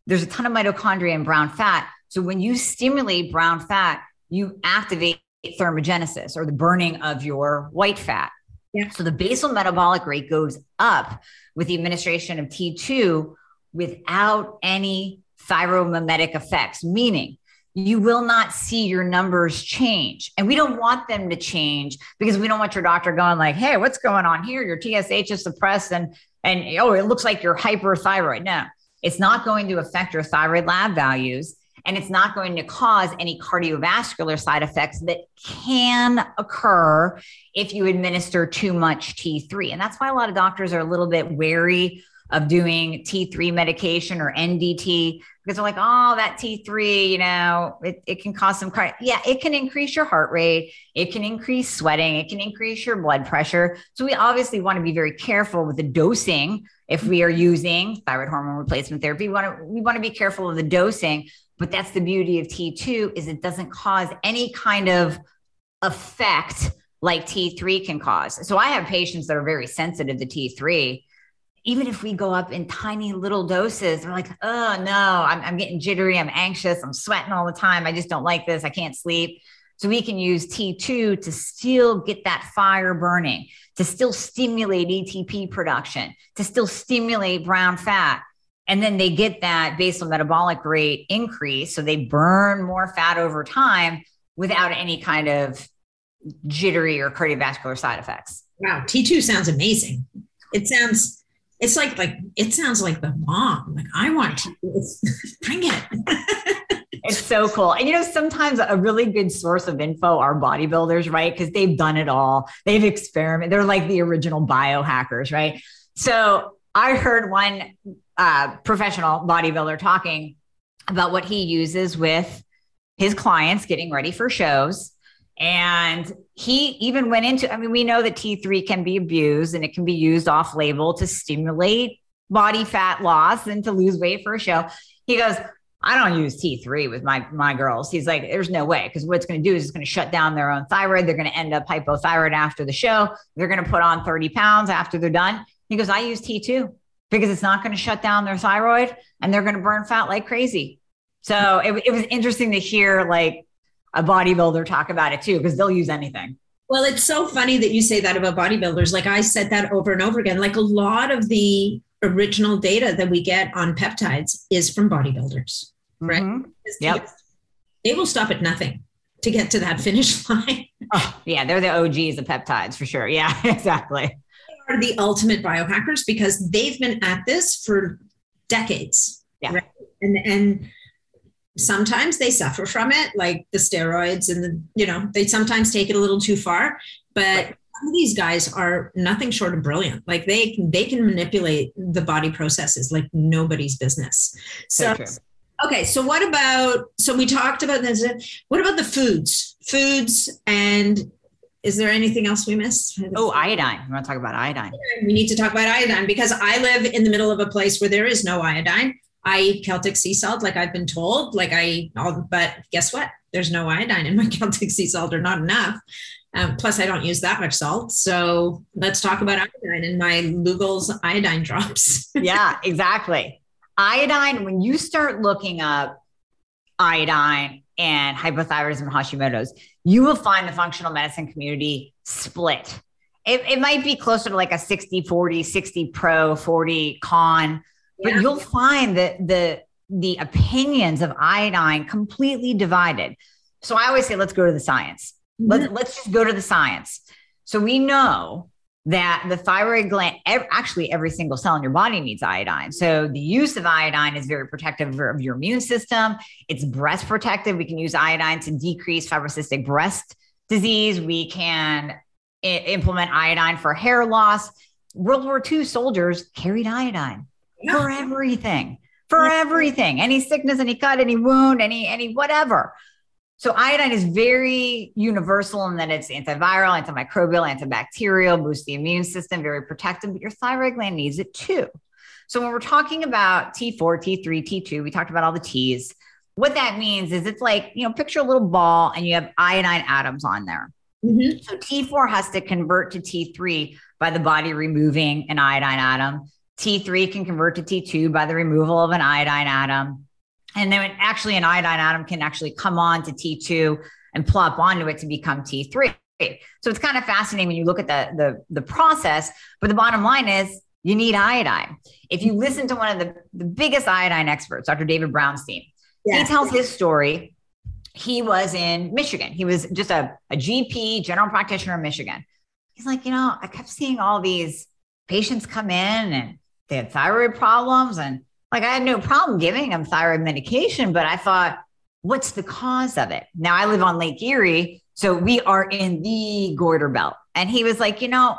There's a ton of mitochondria in brown fat. So when you stimulate brown fat, you activate thermogenesis or the burning of your white fat. Yeah. So the basal metabolic rate goes up with the administration of T2 without any thyromimetic effects, meaning you will not see your numbers change. And we don't want them to change because we don't want your doctor going like, "Hey, what's going on here? Your TSH is suppressed and and oh, it looks like you're hyperthyroid." No. It's not going to affect your thyroid lab values and it's not going to cause any cardiovascular side effects that can occur if you administer too much T3. And that's why a lot of doctors are a little bit wary of doing T3 medication or NDT because they're like, oh, that T3, you know, it, it can cause some, yeah, it can increase your heart rate. It can increase sweating. It can increase your blood pressure. So we obviously want to be very careful with the dosing. If we are using thyroid hormone replacement therapy, we want to, we want to be careful of the dosing, but that's the beauty of T2 is it doesn't cause any kind of effect like T3 can cause. So I have patients that are very sensitive to T3 even if we go up in tiny little doses, they're like, oh no, I'm, I'm getting jittery, I'm anxious, I'm sweating all the time. I just don't like this. I can't sleep. So we can use T2 to still get that fire burning, to still stimulate ATP production, to still stimulate brown fat. And then they get that basal metabolic rate increase. So they burn more fat over time without any kind of jittery or cardiovascular side effects. Wow. T2 sounds amazing. It sounds it's like like it sounds like the mom. Like I want to bring it. it's so cool. And you know, sometimes a really good source of info are bodybuilders, right? Because they've done it all. They've experimented. They're like the original biohackers, right? So I heard one uh, professional bodybuilder talking about what he uses with his clients getting ready for shows. And he even went into, I mean, we know that T3 can be abused and it can be used off label to stimulate body fat loss and to lose weight for a show. He goes, I don't use T3 with my my girls. He's like, there's no way because what it's going to do is it's going to shut down their own thyroid. They're going to end up hypothyroid after the show. They're going to put on 30 pounds after they're done. He goes, I use T2 because it's not going to shut down their thyroid and they're going to burn fat like crazy. So it, it was interesting to hear like a bodybuilder talk about it too, because they'll use anything. Well, it's so funny that you say that about bodybuilders. Like I said that over and over again. Like a lot of the original data that we get on peptides is from bodybuilders, right? Mm-hmm. Yep. They will stop at nothing to get to that finish line. Oh, yeah, they're the OGs of peptides for sure. Yeah, exactly. They are the ultimate biohackers because they've been at this for decades. Yeah. Right? And and sometimes they suffer from it like the steroids and the you know they sometimes take it a little too far but these guys are nothing short of brilliant like they can they can manipulate the body processes like nobody's business so okay so what about so we talked about this what about the foods foods and is there anything else we missed? Oh, iodine. We want to talk about iodine. We need to talk about iodine because I live in the middle of a place where there is no iodine. I eat Celtic sea salt like I've been told. Like I, but guess what? There's no iodine in my Celtic sea salt, or not enough. Um, plus, I don't use that much salt. So let's talk about iodine in my Lugol's iodine drops. yeah, exactly. Iodine. When you start looking up iodine and hypothyroidism Hashimoto's, you will find the functional medicine community split. It, it might be closer to like a 60 40, 60 pro, 40 con but yeah. you'll find that the the opinions of iodine completely divided. So I always say, let's go to the science. Mm-hmm. Let's let's just go to the science. So we know that the thyroid gland, actually every single cell in your body needs iodine. So the use of iodine is very protective of your immune system. It's breast protective. We can use iodine to decrease fibrocystic breast disease. We can I- implement iodine for hair loss. World War II soldiers carried iodine. For everything, for everything, any sickness, any cut, any wound, any, any whatever. So iodine is very universal in that it's antiviral, antimicrobial, antibacterial, boosts the immune system, very protective, but your thyroid gland needs it too. So when we're talking about T4, T3, T2, we talked about all the T's. What that means is it's like, you know, picture a little ball and you have iodine atoms on there. Mm-hmm. So T4 has to convert to T3 by the body removing an iodine atom. T3 can convert to T2 by the removal of an iodine atom. And then actually an iodine atom can actually come on to T2 and plop onto it to become T3. So it's kind of fascinating when you look at the, the, the process. But the bottom line is you need iodine. If you listen to one of the, the biggest iodine experts, Dr. David Brownstein, he tells his story he was in Michigan. He was just a, a GP, general practitioner in Michigan. He's like, you know, I kept seeing all these patients come in and they had thyroid problems. And like, I had no problem giving them thyroid medication, but I thought, what's the cause of it? Now I live on Lake Erie. So we are in the goiter belt. And he was like, you know,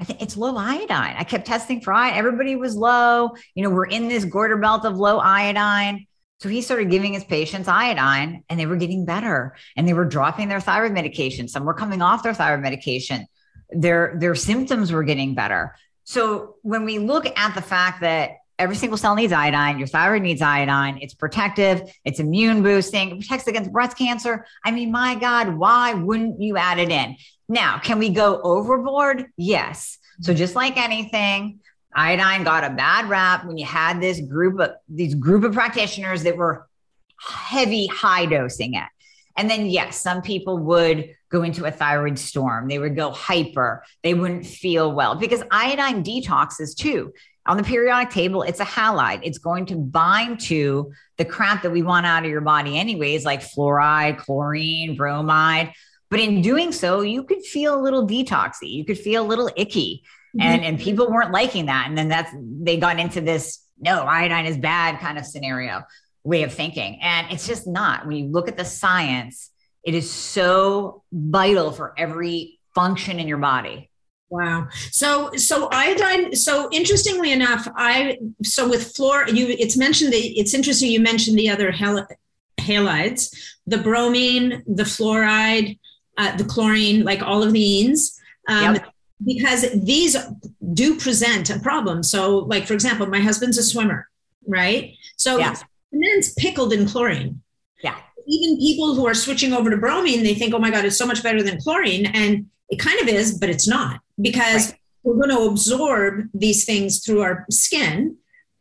I think it's low iodine. I kept testing for iodine. Everybody was low. You know, we're in this goiter belt of low iodine. So he started giving his patients iodine and they were getting better and they were dropping their thyroid medication. Some were coming off their thyroid medication. Their, their symptoms were getting better. So when we look at the fact that every single cell needs iodine, your thyroid needs iodine, it's protective, it's immune boosting, it protects against breast cancer. I mean, my God, why wouldn't you add it in? Now, can we go overboard? Yes. So just like anything, iodine got a bad rap when you had this group of these group of practitioners that were heavy high dosing it and then yes some people would go into a thyroid storm. They would go hyper. They wouldn't feel well. Because iodine detoxes too. On the periodic table it's a halide. It's going to bind to the crap that we want out of your body anyways like fluoride chlorine bromide. But in doing so you could feel a little detoxy. You could feel a little icky. Mm-hmm. and and people weren't liking that. And then that's they got into this no iodine is bad kind of scenario way of thinking and it's just not when you look at the science it is so vital for every function in your body Wow. So so iodine. So interestingly enough, I so with fluor, you it's mentioned that it's interesting. You mentioned the other hal, halides, the bromine, the fluoride, uh, the chlorine, like all of the enes. Um, yep because these do present a problem. So, like for example, my husband's a swimmer, right? So, yeah. Men's pickled in chlorine. Yeah. Even people who are switching over to bromine, they think, "Oh my God, it's so much better than chlorine," and it kind of is, but it's not because right. we're going to absorb these things through our skin.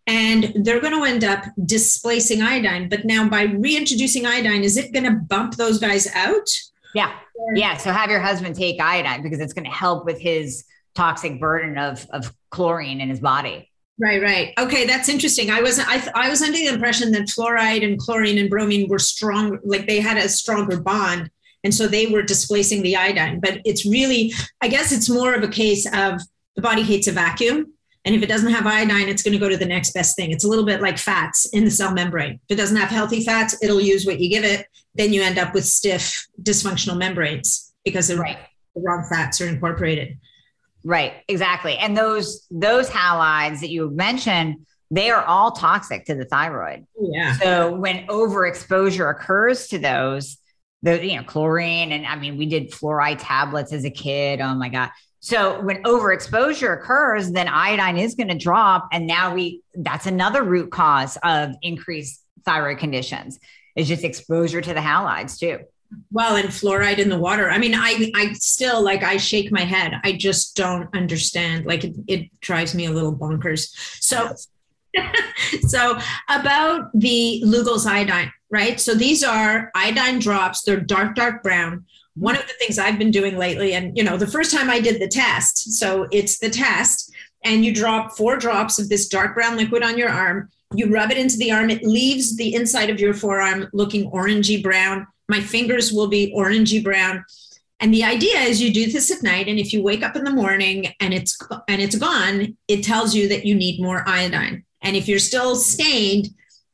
And they're going to end up displacing iodine. But now, by reintroducing iodine, is it going to bump those guys out? Yeah. Yeah. So have your husband take iodine because it's going to help with his toxic burden of, of chlorine in his body. Right, right. Okay, that's interesting. I was I, I was under the impression that fluoride and chlorine and bromine were strong, like they had a stronger bond, and so they were displacing the iodine. But it's really, I guess, it's more of a case of the body hates a vacuum, and if it doesn't have iodine, it's going to go to the next best thing. It's a little bit like fats in the cell membrane. If it doesn't have healthy fats, it'll use what you give it. Then you end up with stiff, dysfunctional membranes because the, right. the wrong fats are incorporated. Right, exactly. And those those halides that you mentioned, they are all toxic to the thyroid. Oh, yeah. So when overexposure occurs to those, the you know chlorine and I mean we did fluoride tablets as a kid. Oh my god. So when overexposure occurs, then iodine is going to drop. And now we, that's another root cause of increased thyroid conditions is just exposure to the halides too. Well, and fluoride in the water. I mean, I, I still like, I shake my head. I just don't understand. Like it, it drives me a little bonkers. So, so about the Lugol's iodine, right? So these are iodine drops. They're dark, dark brown one of the things I've been doing lately, and you know, the first time I did the test, so it's the test, and you drop four drops of this dark brown liquid on your arm. You rub it into the arm, it leaves the inside of your forearm looking orangey brown. My fingers will be orangey brown. And the idea is you do this at night, and if you wake up in the morning and it's and it's gone, it tells you that you need more iodine. And if you're still stained,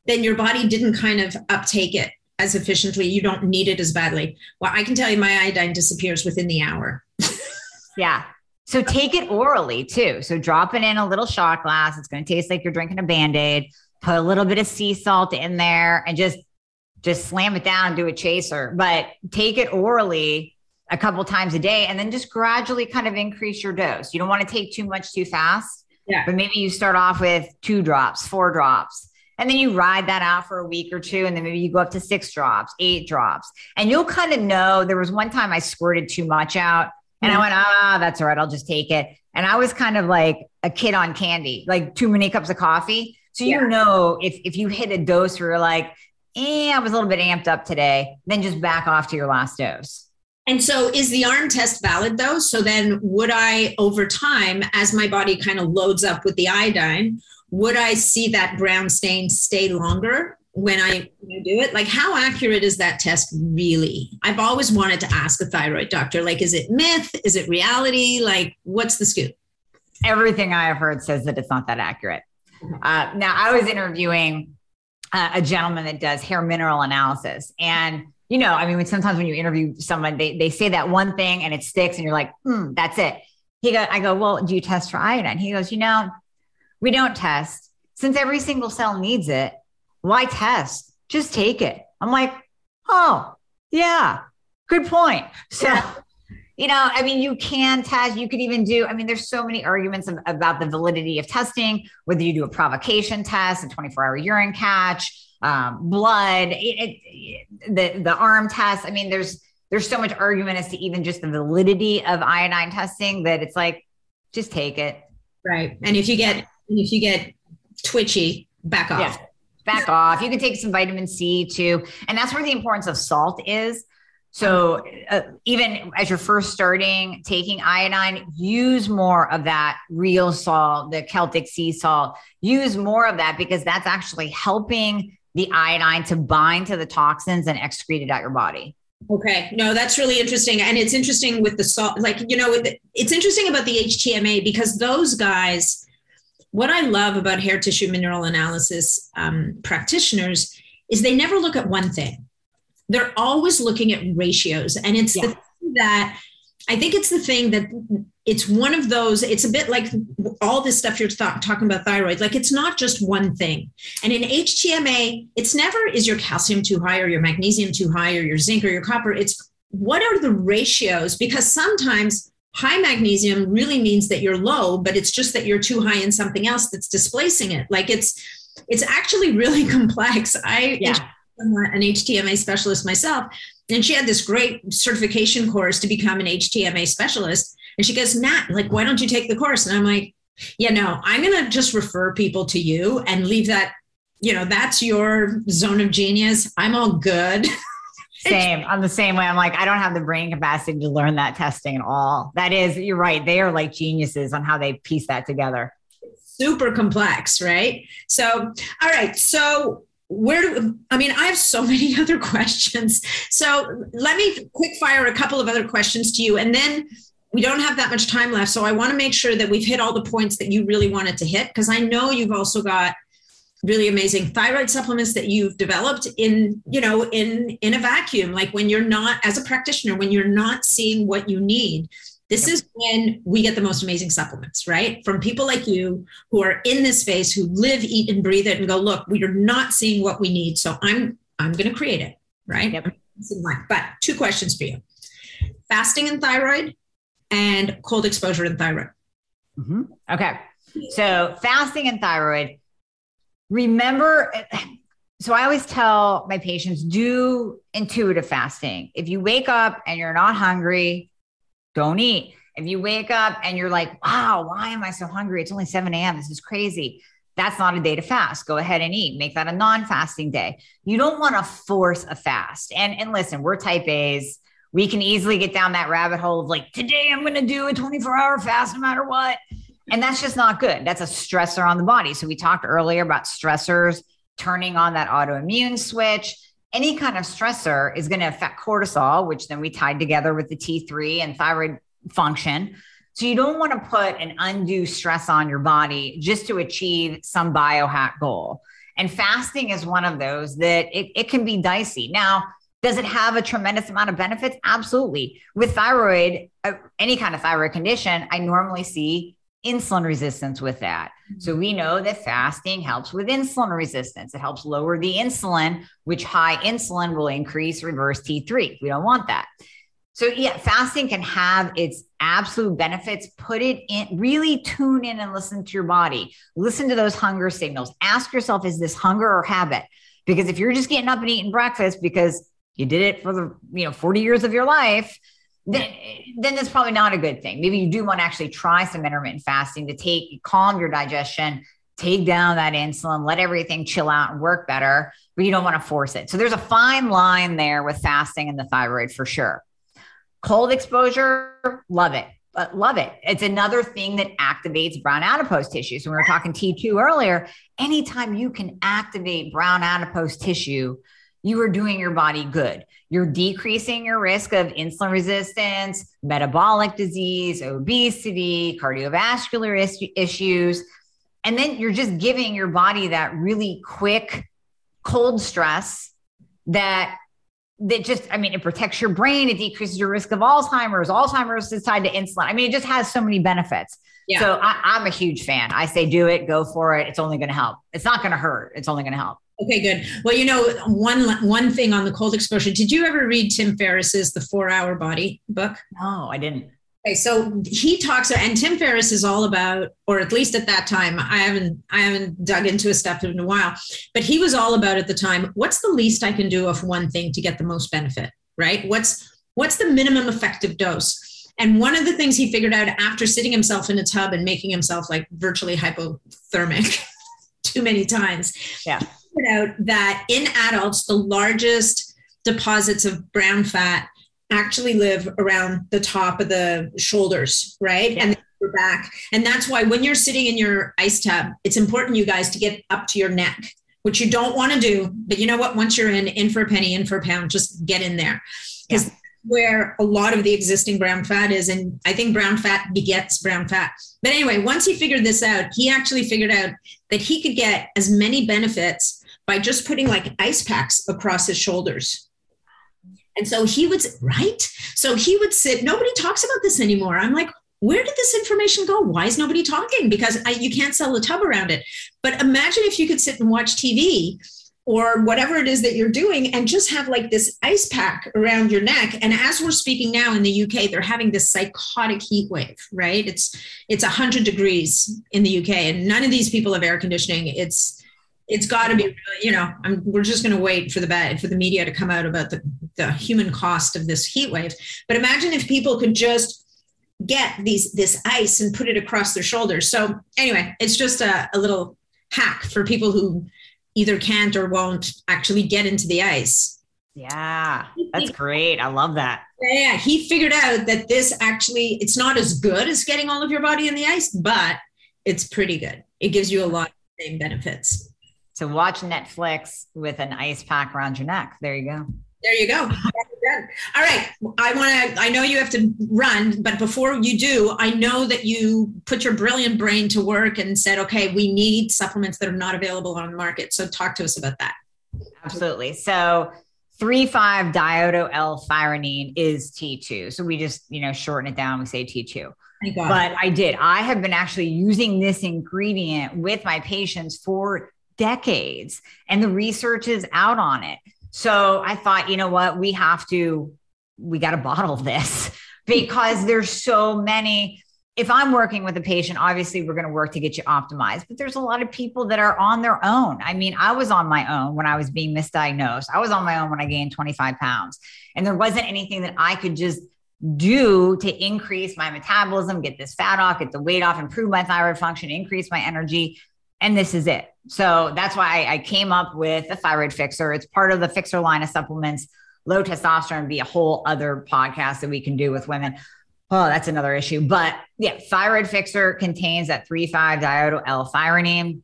then your body didn't kind of uptake it as efficiently. You don't need it as badly. Well, I can tell you my iodine disappears within the hour. yeah. So take it orally too. So drop it in a little shot glass. It's going to taste like you're drinking a band-aid. Put a little bit of sea salt in there and just just slam it down do a chaser. But take it orally a couple times a day and then just gradually kind of increase your dose. You don't want to take too much too fast. Yeah. But maybe you start off with two drops, four drops and then you ride that out for a week or two. And then maybe you go up to six drops, eight drops. And you'll kind of know there was one time I squirted too much out and I went, ah, that's all right. I'll just take it. And I was kind of like a kid on candy, like too many cups of coffee. So you yeah. know if, if you hit a dose where you're like, eh, I was a little bit amped up today, then just back off to your last dose. And so is the arm test valid though? So then would I over time, as my body kind of loads up with the iodine, would I see that brown stain stay longer when I, do it? Like, how accurate is that test really? I've always wanted to ask a thyroid doctor. Like, is it myth? Is it reality? Like, what's the scoop? Everything I have heard says that it's not that accurate. Uh, now, I was interviewing a gentleman that does hair mineral analysis, and you know, I mean, sometimes when you interview someone, they they say that one thing and it sticks, and you're like, hmm, that's it. He go, I go, well, do you test for iodine? He goes, you know, we don't test since every single cell needs it why test? Just take it. I'm like, oh, yeah, good point. So, yeah. You know, I mean, you can test, you could even do, I mean, there's so many arguments of, about the validity of testing, whether you do a provocation test, a 24 hour urine catch, um, blood, it, it, the, the arm test. I mean, there's, there's so much argument as to even just the validity of iodine testing that it's like, just take it. Right. And if you get, if you get twitchy, back off. Yeah back off. You can take some vitamin C too. And that's where the importance of salt is. So uh, even as you're first starting taking iodine, use more of that real salt, the Celtic sea salt. Use more of that because that's actually helping the iodine to bind to the toxins and excrete it out your body. Okay. No, that's really interesting. And it's interesting with the salt, like, you know, it's interesting about the HTMA because those guys, what I love about hair tissue mineral analysis um, practitioners is they never look at one thing. They're always looking at ratios. And it's yeah. that I think it's the thing that it's one of those, it's a bit like all this stuff you're th- talking about thyroid. Like it's not just one thing. And in HTMA, it's never is your calcium too high or your magnesium too high or your zinc or your copper. It's what are the ratios? Because sometimes high magnesium really means that you're low but it's just that you're too high in something else that's displacing it like it's it's actually really complex i yeah. Am an htma specialist myself and she had this great certification course to become an htma specialist and she goes nat like why don't you take the course and i'm like yeah no i'm going to just refer people to you and leave that you know that's your zone of genius i'm all good Same. I'm the same way. I'm like, I don't have the brain capacity to learn that testing at all. That is, you're right. They are like geniuses on how they piece that together. Super complex, right? So, all right. So, where do I mean, I have so many other questions. So, let me quick fire a couple of other questions to you. And then we don't have that much time left. So, I want to make sure that we've hit all the points that you really wanted to hit because I know you've also got really amazing thyroid supplements that you've developed in you know in in a vacuum like when you're not as a practitioner when you're not seeing what you need this yep. is when we get the most amazing supplements right from people like you who are in this space who live eat and breathe it and go look we are not seeing what we need so i'm i'm going to create it right yep. but two questions for you fasting and thyroid and cold exposure and thyroid mm-hmm. okay so fasting and thyroid remember so I always tell my patients do intuitive fasting. If you wake up and you're not hungry, don't eat. If you wake up and you're like, wow, why am I so hungry? It's only 7 a.m. This is crazy. That's not a day to fast. Go ahead and eat. Make that a non-fasting day. You don't want to force a fast. And and listen, we're type A's. We can easily get down that rabbit hole of like, today I'm going to do a 24 hour fast no matter what. And that's just not good. That's a stressor on the body. So we talked earlier about stressors turning on that autoimmune switch. Any kind of stressor is going to affect cortisol, which then we tied together with the T3 and thyroid function. So you don't want to put an undue stress on your body just to achieve some biohack goal. And fasting is one of those that it, it can be dicey. Now, does it have a tremendous amount of benefits? Absolutely. With thyroid, uh, any kind of thyroid condition, I normally see insulin resistance with that. So mm-hmm. we know that fasting helps with insulin resistance. It helps lower the insulin, which high insulin will increase reverse T3. We don't want that. So yeah, fasting can have its absolute benefits. Put it in, really tune in and listen to your body. Listen to those hunger signals. Ask yourself, is this hunger or habit? Because if you're just getting up and eating breakfast because you did it for the, you know, 40 years of your life, then, then that's probably not a good thing. Maybe you do want to actually try some intermittent fasting to take calm your digestion, take down that insulin, let everything chill out and work better, but you don't want to force it. So there's a fine line there with fasting and the thyroid for sure. Cold exposure, love it. But love it. It's another thing that activates brown adipose tissue. So we were talking T2 earlier. Anytime you can activate brown adipose tissue, you are doing your body good. You're decreasing your risk of insulin resistance, metabolic disease, obesity, cardiovascular is- issues. And then you're just giving your body that really quick cold stress that that just, I mean, it protects your brain, it decreases your risk of Alzheimer's. Alzheimer's is tied to insulin. I mean, it just has so many benefits. Yeah. So I, am a huge fan. I say do it, go for it. It's only going to help. It's not going to hurt. It's only going to help. Okay, good. Well, you know, one one thing on the cold exposure. Did you ever read Tim Ferriss's The Four Hour Body book? No, I didn't. Okay, so he talks, and Tim Ferriss is all about, or at least at that time, I haven't, I haven't dug into his stuff in a while, but he was all about at the time. What's the least I can do of one thing to get the most benefit, right? What's what's the minimum effective dose? And one of the things he figured out after sitting himself in a tub and making himself like virtually hypothermic too many times, yeah, figured out that in adults the largest deposits of brown fat actually live around the top of the shoulders, right? Yeah. And your back. And that's why when you're sitting in your ice tub, it's important, you guys, to get up to your neck, which you don't want to do. But you know what? Once you're in, in for a penny, in for a pound, just get in there. Because yeah. where a lot of the existing brown fat is. And I think brown fat begets brown fat. But anyway, once he figured this out, he actually figured out that he could get as many benefits by just putting like ice packs across his shoulders and so he would, right? So he would sit, nobody talks about this anymore. I'm like, where did this information go? Why is nobody talking? Because I, you can't sell a tub around it. But imagine if you could sit and watch TV or whatever it is that you're doing and just have like this ice pack around your neck and as we're speaking now in the UK they're having this psychotic heat wave right it's it's 100 degrees in the UK and none of these people have air conditioning it's it's got to be you know I'm, we're just going to wait for the bad for the media to come out about the, the human cost of this heat wave. But imagine if people could just get these this ice and put it across their shoulders. So anyway it's just a, a little hack for people who either can't or won't actually get into the ice. Yeah that's great. I love that. Yeah he figured out that this actually it's not as good as getting all of your body in the ice but it's pretty good. It gives you a lot of same benefits to watch Netflix with an ice pack around your neck. There you go. There you go. All right. I want to, I know you have to run, but before you do, I know that you put your brilliant brain to work and said, okay, we need supplements that are not available on the market. So talk to us about that. Absolutely. So 3,5 diodo L-thyronine is T2. So we just, you know, shorten it down. We say T2. But I did. I have been actually using this ingredient with my patients for decades and the research is out on it. So I thought, you know what, we have to, we got to bottle this because there's so many. If I'm working with a patient, obviously we're going to work to get you optimized, but there's a lot of people that are on their own. I mean, I was on my own when I was being misdiagnosed. I was on my own when I gained 25 pounds, and there wasn't anything that I could just do to increase my metabolism, get this fat off, get the weight off, improve my thyroid function, increase my energy and this is it. So that's why I, came up with the thyroid fixer. It's part of the fixer line of supplements. Low testosterone be a whole other podcast that we can do with women. Oh, that's another issue. But yeah, thyroid fixer contains that 3,5 diodo L-thyronine.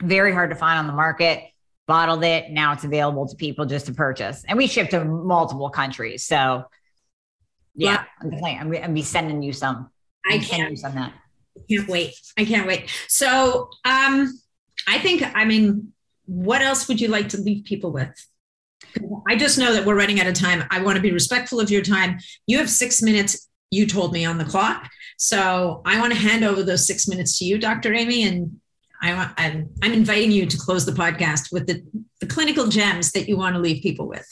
Very hard to find on the market. Bottled it. Now it's available to people just to purchase. And we ship to multiple countries. So yeah, I'm, I'm, I'm be sending you some. I can that can't wait. I can't wait. So, um, I think, I mean, what else would you like to leave people with? I just know that we're running out of time. I want to be respectful of your time. You have six minutes, you told me on the clock. So I want to hand over those six minutes to you, Dr. Amy, and I want, I'm, I'm inviting you to close the podcast with the, the clinical gems that you want to leave people with.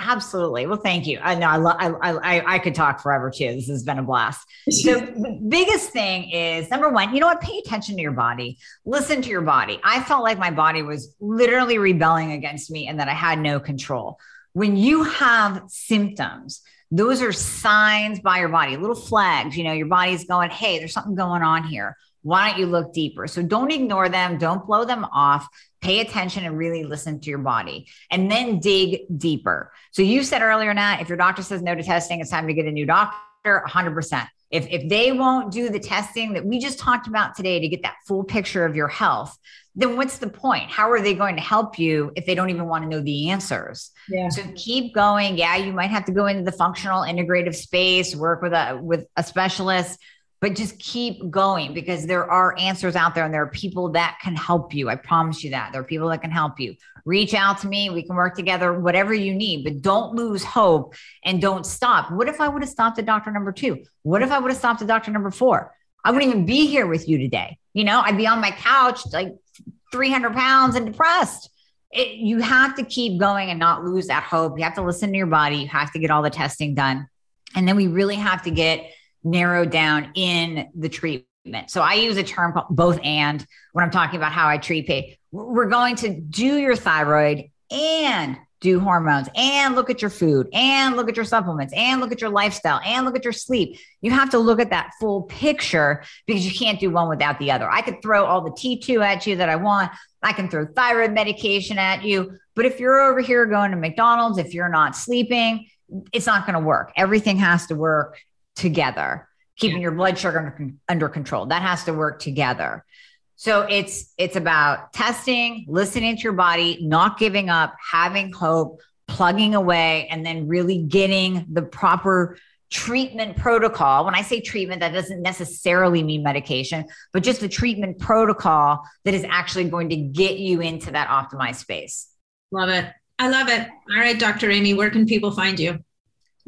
Absolutely. Well, thank you. I know I, lo- I, I, I could talk forever too. This has been a blast. So the biggest thing is number one, you know what? Pay attention to your body. Listen to your body. I felt like my body was literally rebelling against me and that I had no control. When you have symptoms, those are signs by your body, little flags. You know, your body's going, hey, there's something going on here. Why don't you look deeper? So don't ignore them. Don't blow them off pay attention and really listen to your body and then dig deeper. So you said earlier, Nat, if your doctor says no to testing, it's time to get a new doctor, 100%. If, if they won't do the testing that we just talked about today to get that full picture of your health, then what's the point? How are they going to help you if they don't even want to know the answers? Yeah. So keep going. Yeah, you might have to go into the functional integrative space, work with a with a specialist, but just keep going because there are answers out there and there are people that can help you. I promise you that. There are people that can help you. Reach out to me. We can work together, whatever you need, but don't lose hope and don't stop. What if I would have stopped at doctor number two? What if I would have stopped at doctor number four? I wouldn't even be here with you today. You know, I'd be on my couch like 300 pounds and depressed. It, you have to keep going and not lose that hope. You have to listen to your body. You have to get all the testing done. And then we really have to get narrowed down in the treatment. So I use a term called both and when I'm talking about how I treat pain. We're going to do your thyroid and do hormones and look at your food and look at your supplements and look at your lifestyle and look at your sleep. You have to look at that full picture because you can't do one without the other. I could throw all the T2 at you that I want. I can throw thyroid medication at you. But if you're over here going to McDonald's, if you're not sleeping, it's not going to work. Everything has to work together, keeping your blood sugar under, under control. That has to work together. So it's it's about testing, listening to your body, not giving up, having hope, plugging away, and then really getting the proper treatment protocol. When I say treatment, that doesn't necessarily mean medication, but just the treatment protocol that is actually going to get you into that optimized space. Love it. I love it. All right, Dr. Amy, where can people find you?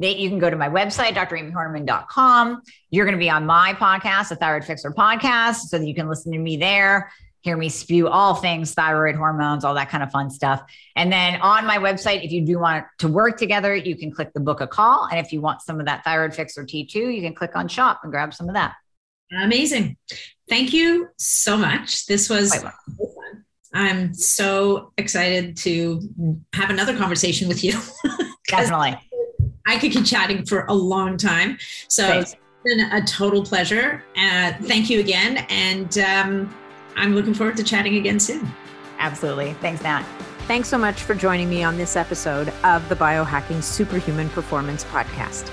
You can go to my website, dramyhornaman.com. You're going to be on my podcast, the Thyroid Fixer podcast, so that you can listen to me there, hear me spew all things thyroid hormones, all that kind of fun stuff. And then on my website, if you do want to work together, you can click the book a call. And if you want some of that Thyroid Fixer T2, you can click on shop and grab some of that. Amazing. Thank you so much. This was fun. I'm so excited to have another conversation with you. Definitely. I could keep chatting for a long time. So Thanks. it's been a total pleasure. Uh, thank you again. And um, I'm looking forward to chatting again soon. Absolutely. Thanks, Nat. Thanks so much for joining me on this episode of the Biohacking Superhuman Performance Podcast.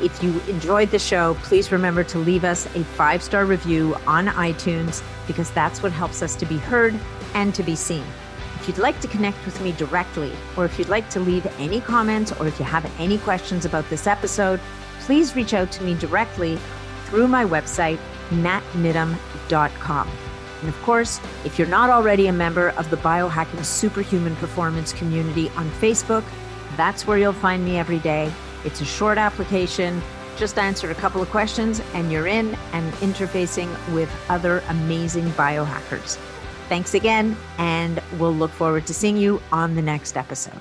If you enjoyed the show, please remember to leave us a five star review on iTunes because that's what helps us to be heard and to be seen. If you'd like to connect with me directly, or if you'd like to leave any comments, or if you have any questions about this episode, please reach out to me directly through my website, natniddam.com. And of course, if you're not already a member of the Biohacking Superhuman Performance community on Facebook, that's where you'll find me every day. It's a short application, just answer a couple of questions, and you're in and interfacing with other amazing biohackers. Thanks again, and we'll look forward to seeing you on the next episode.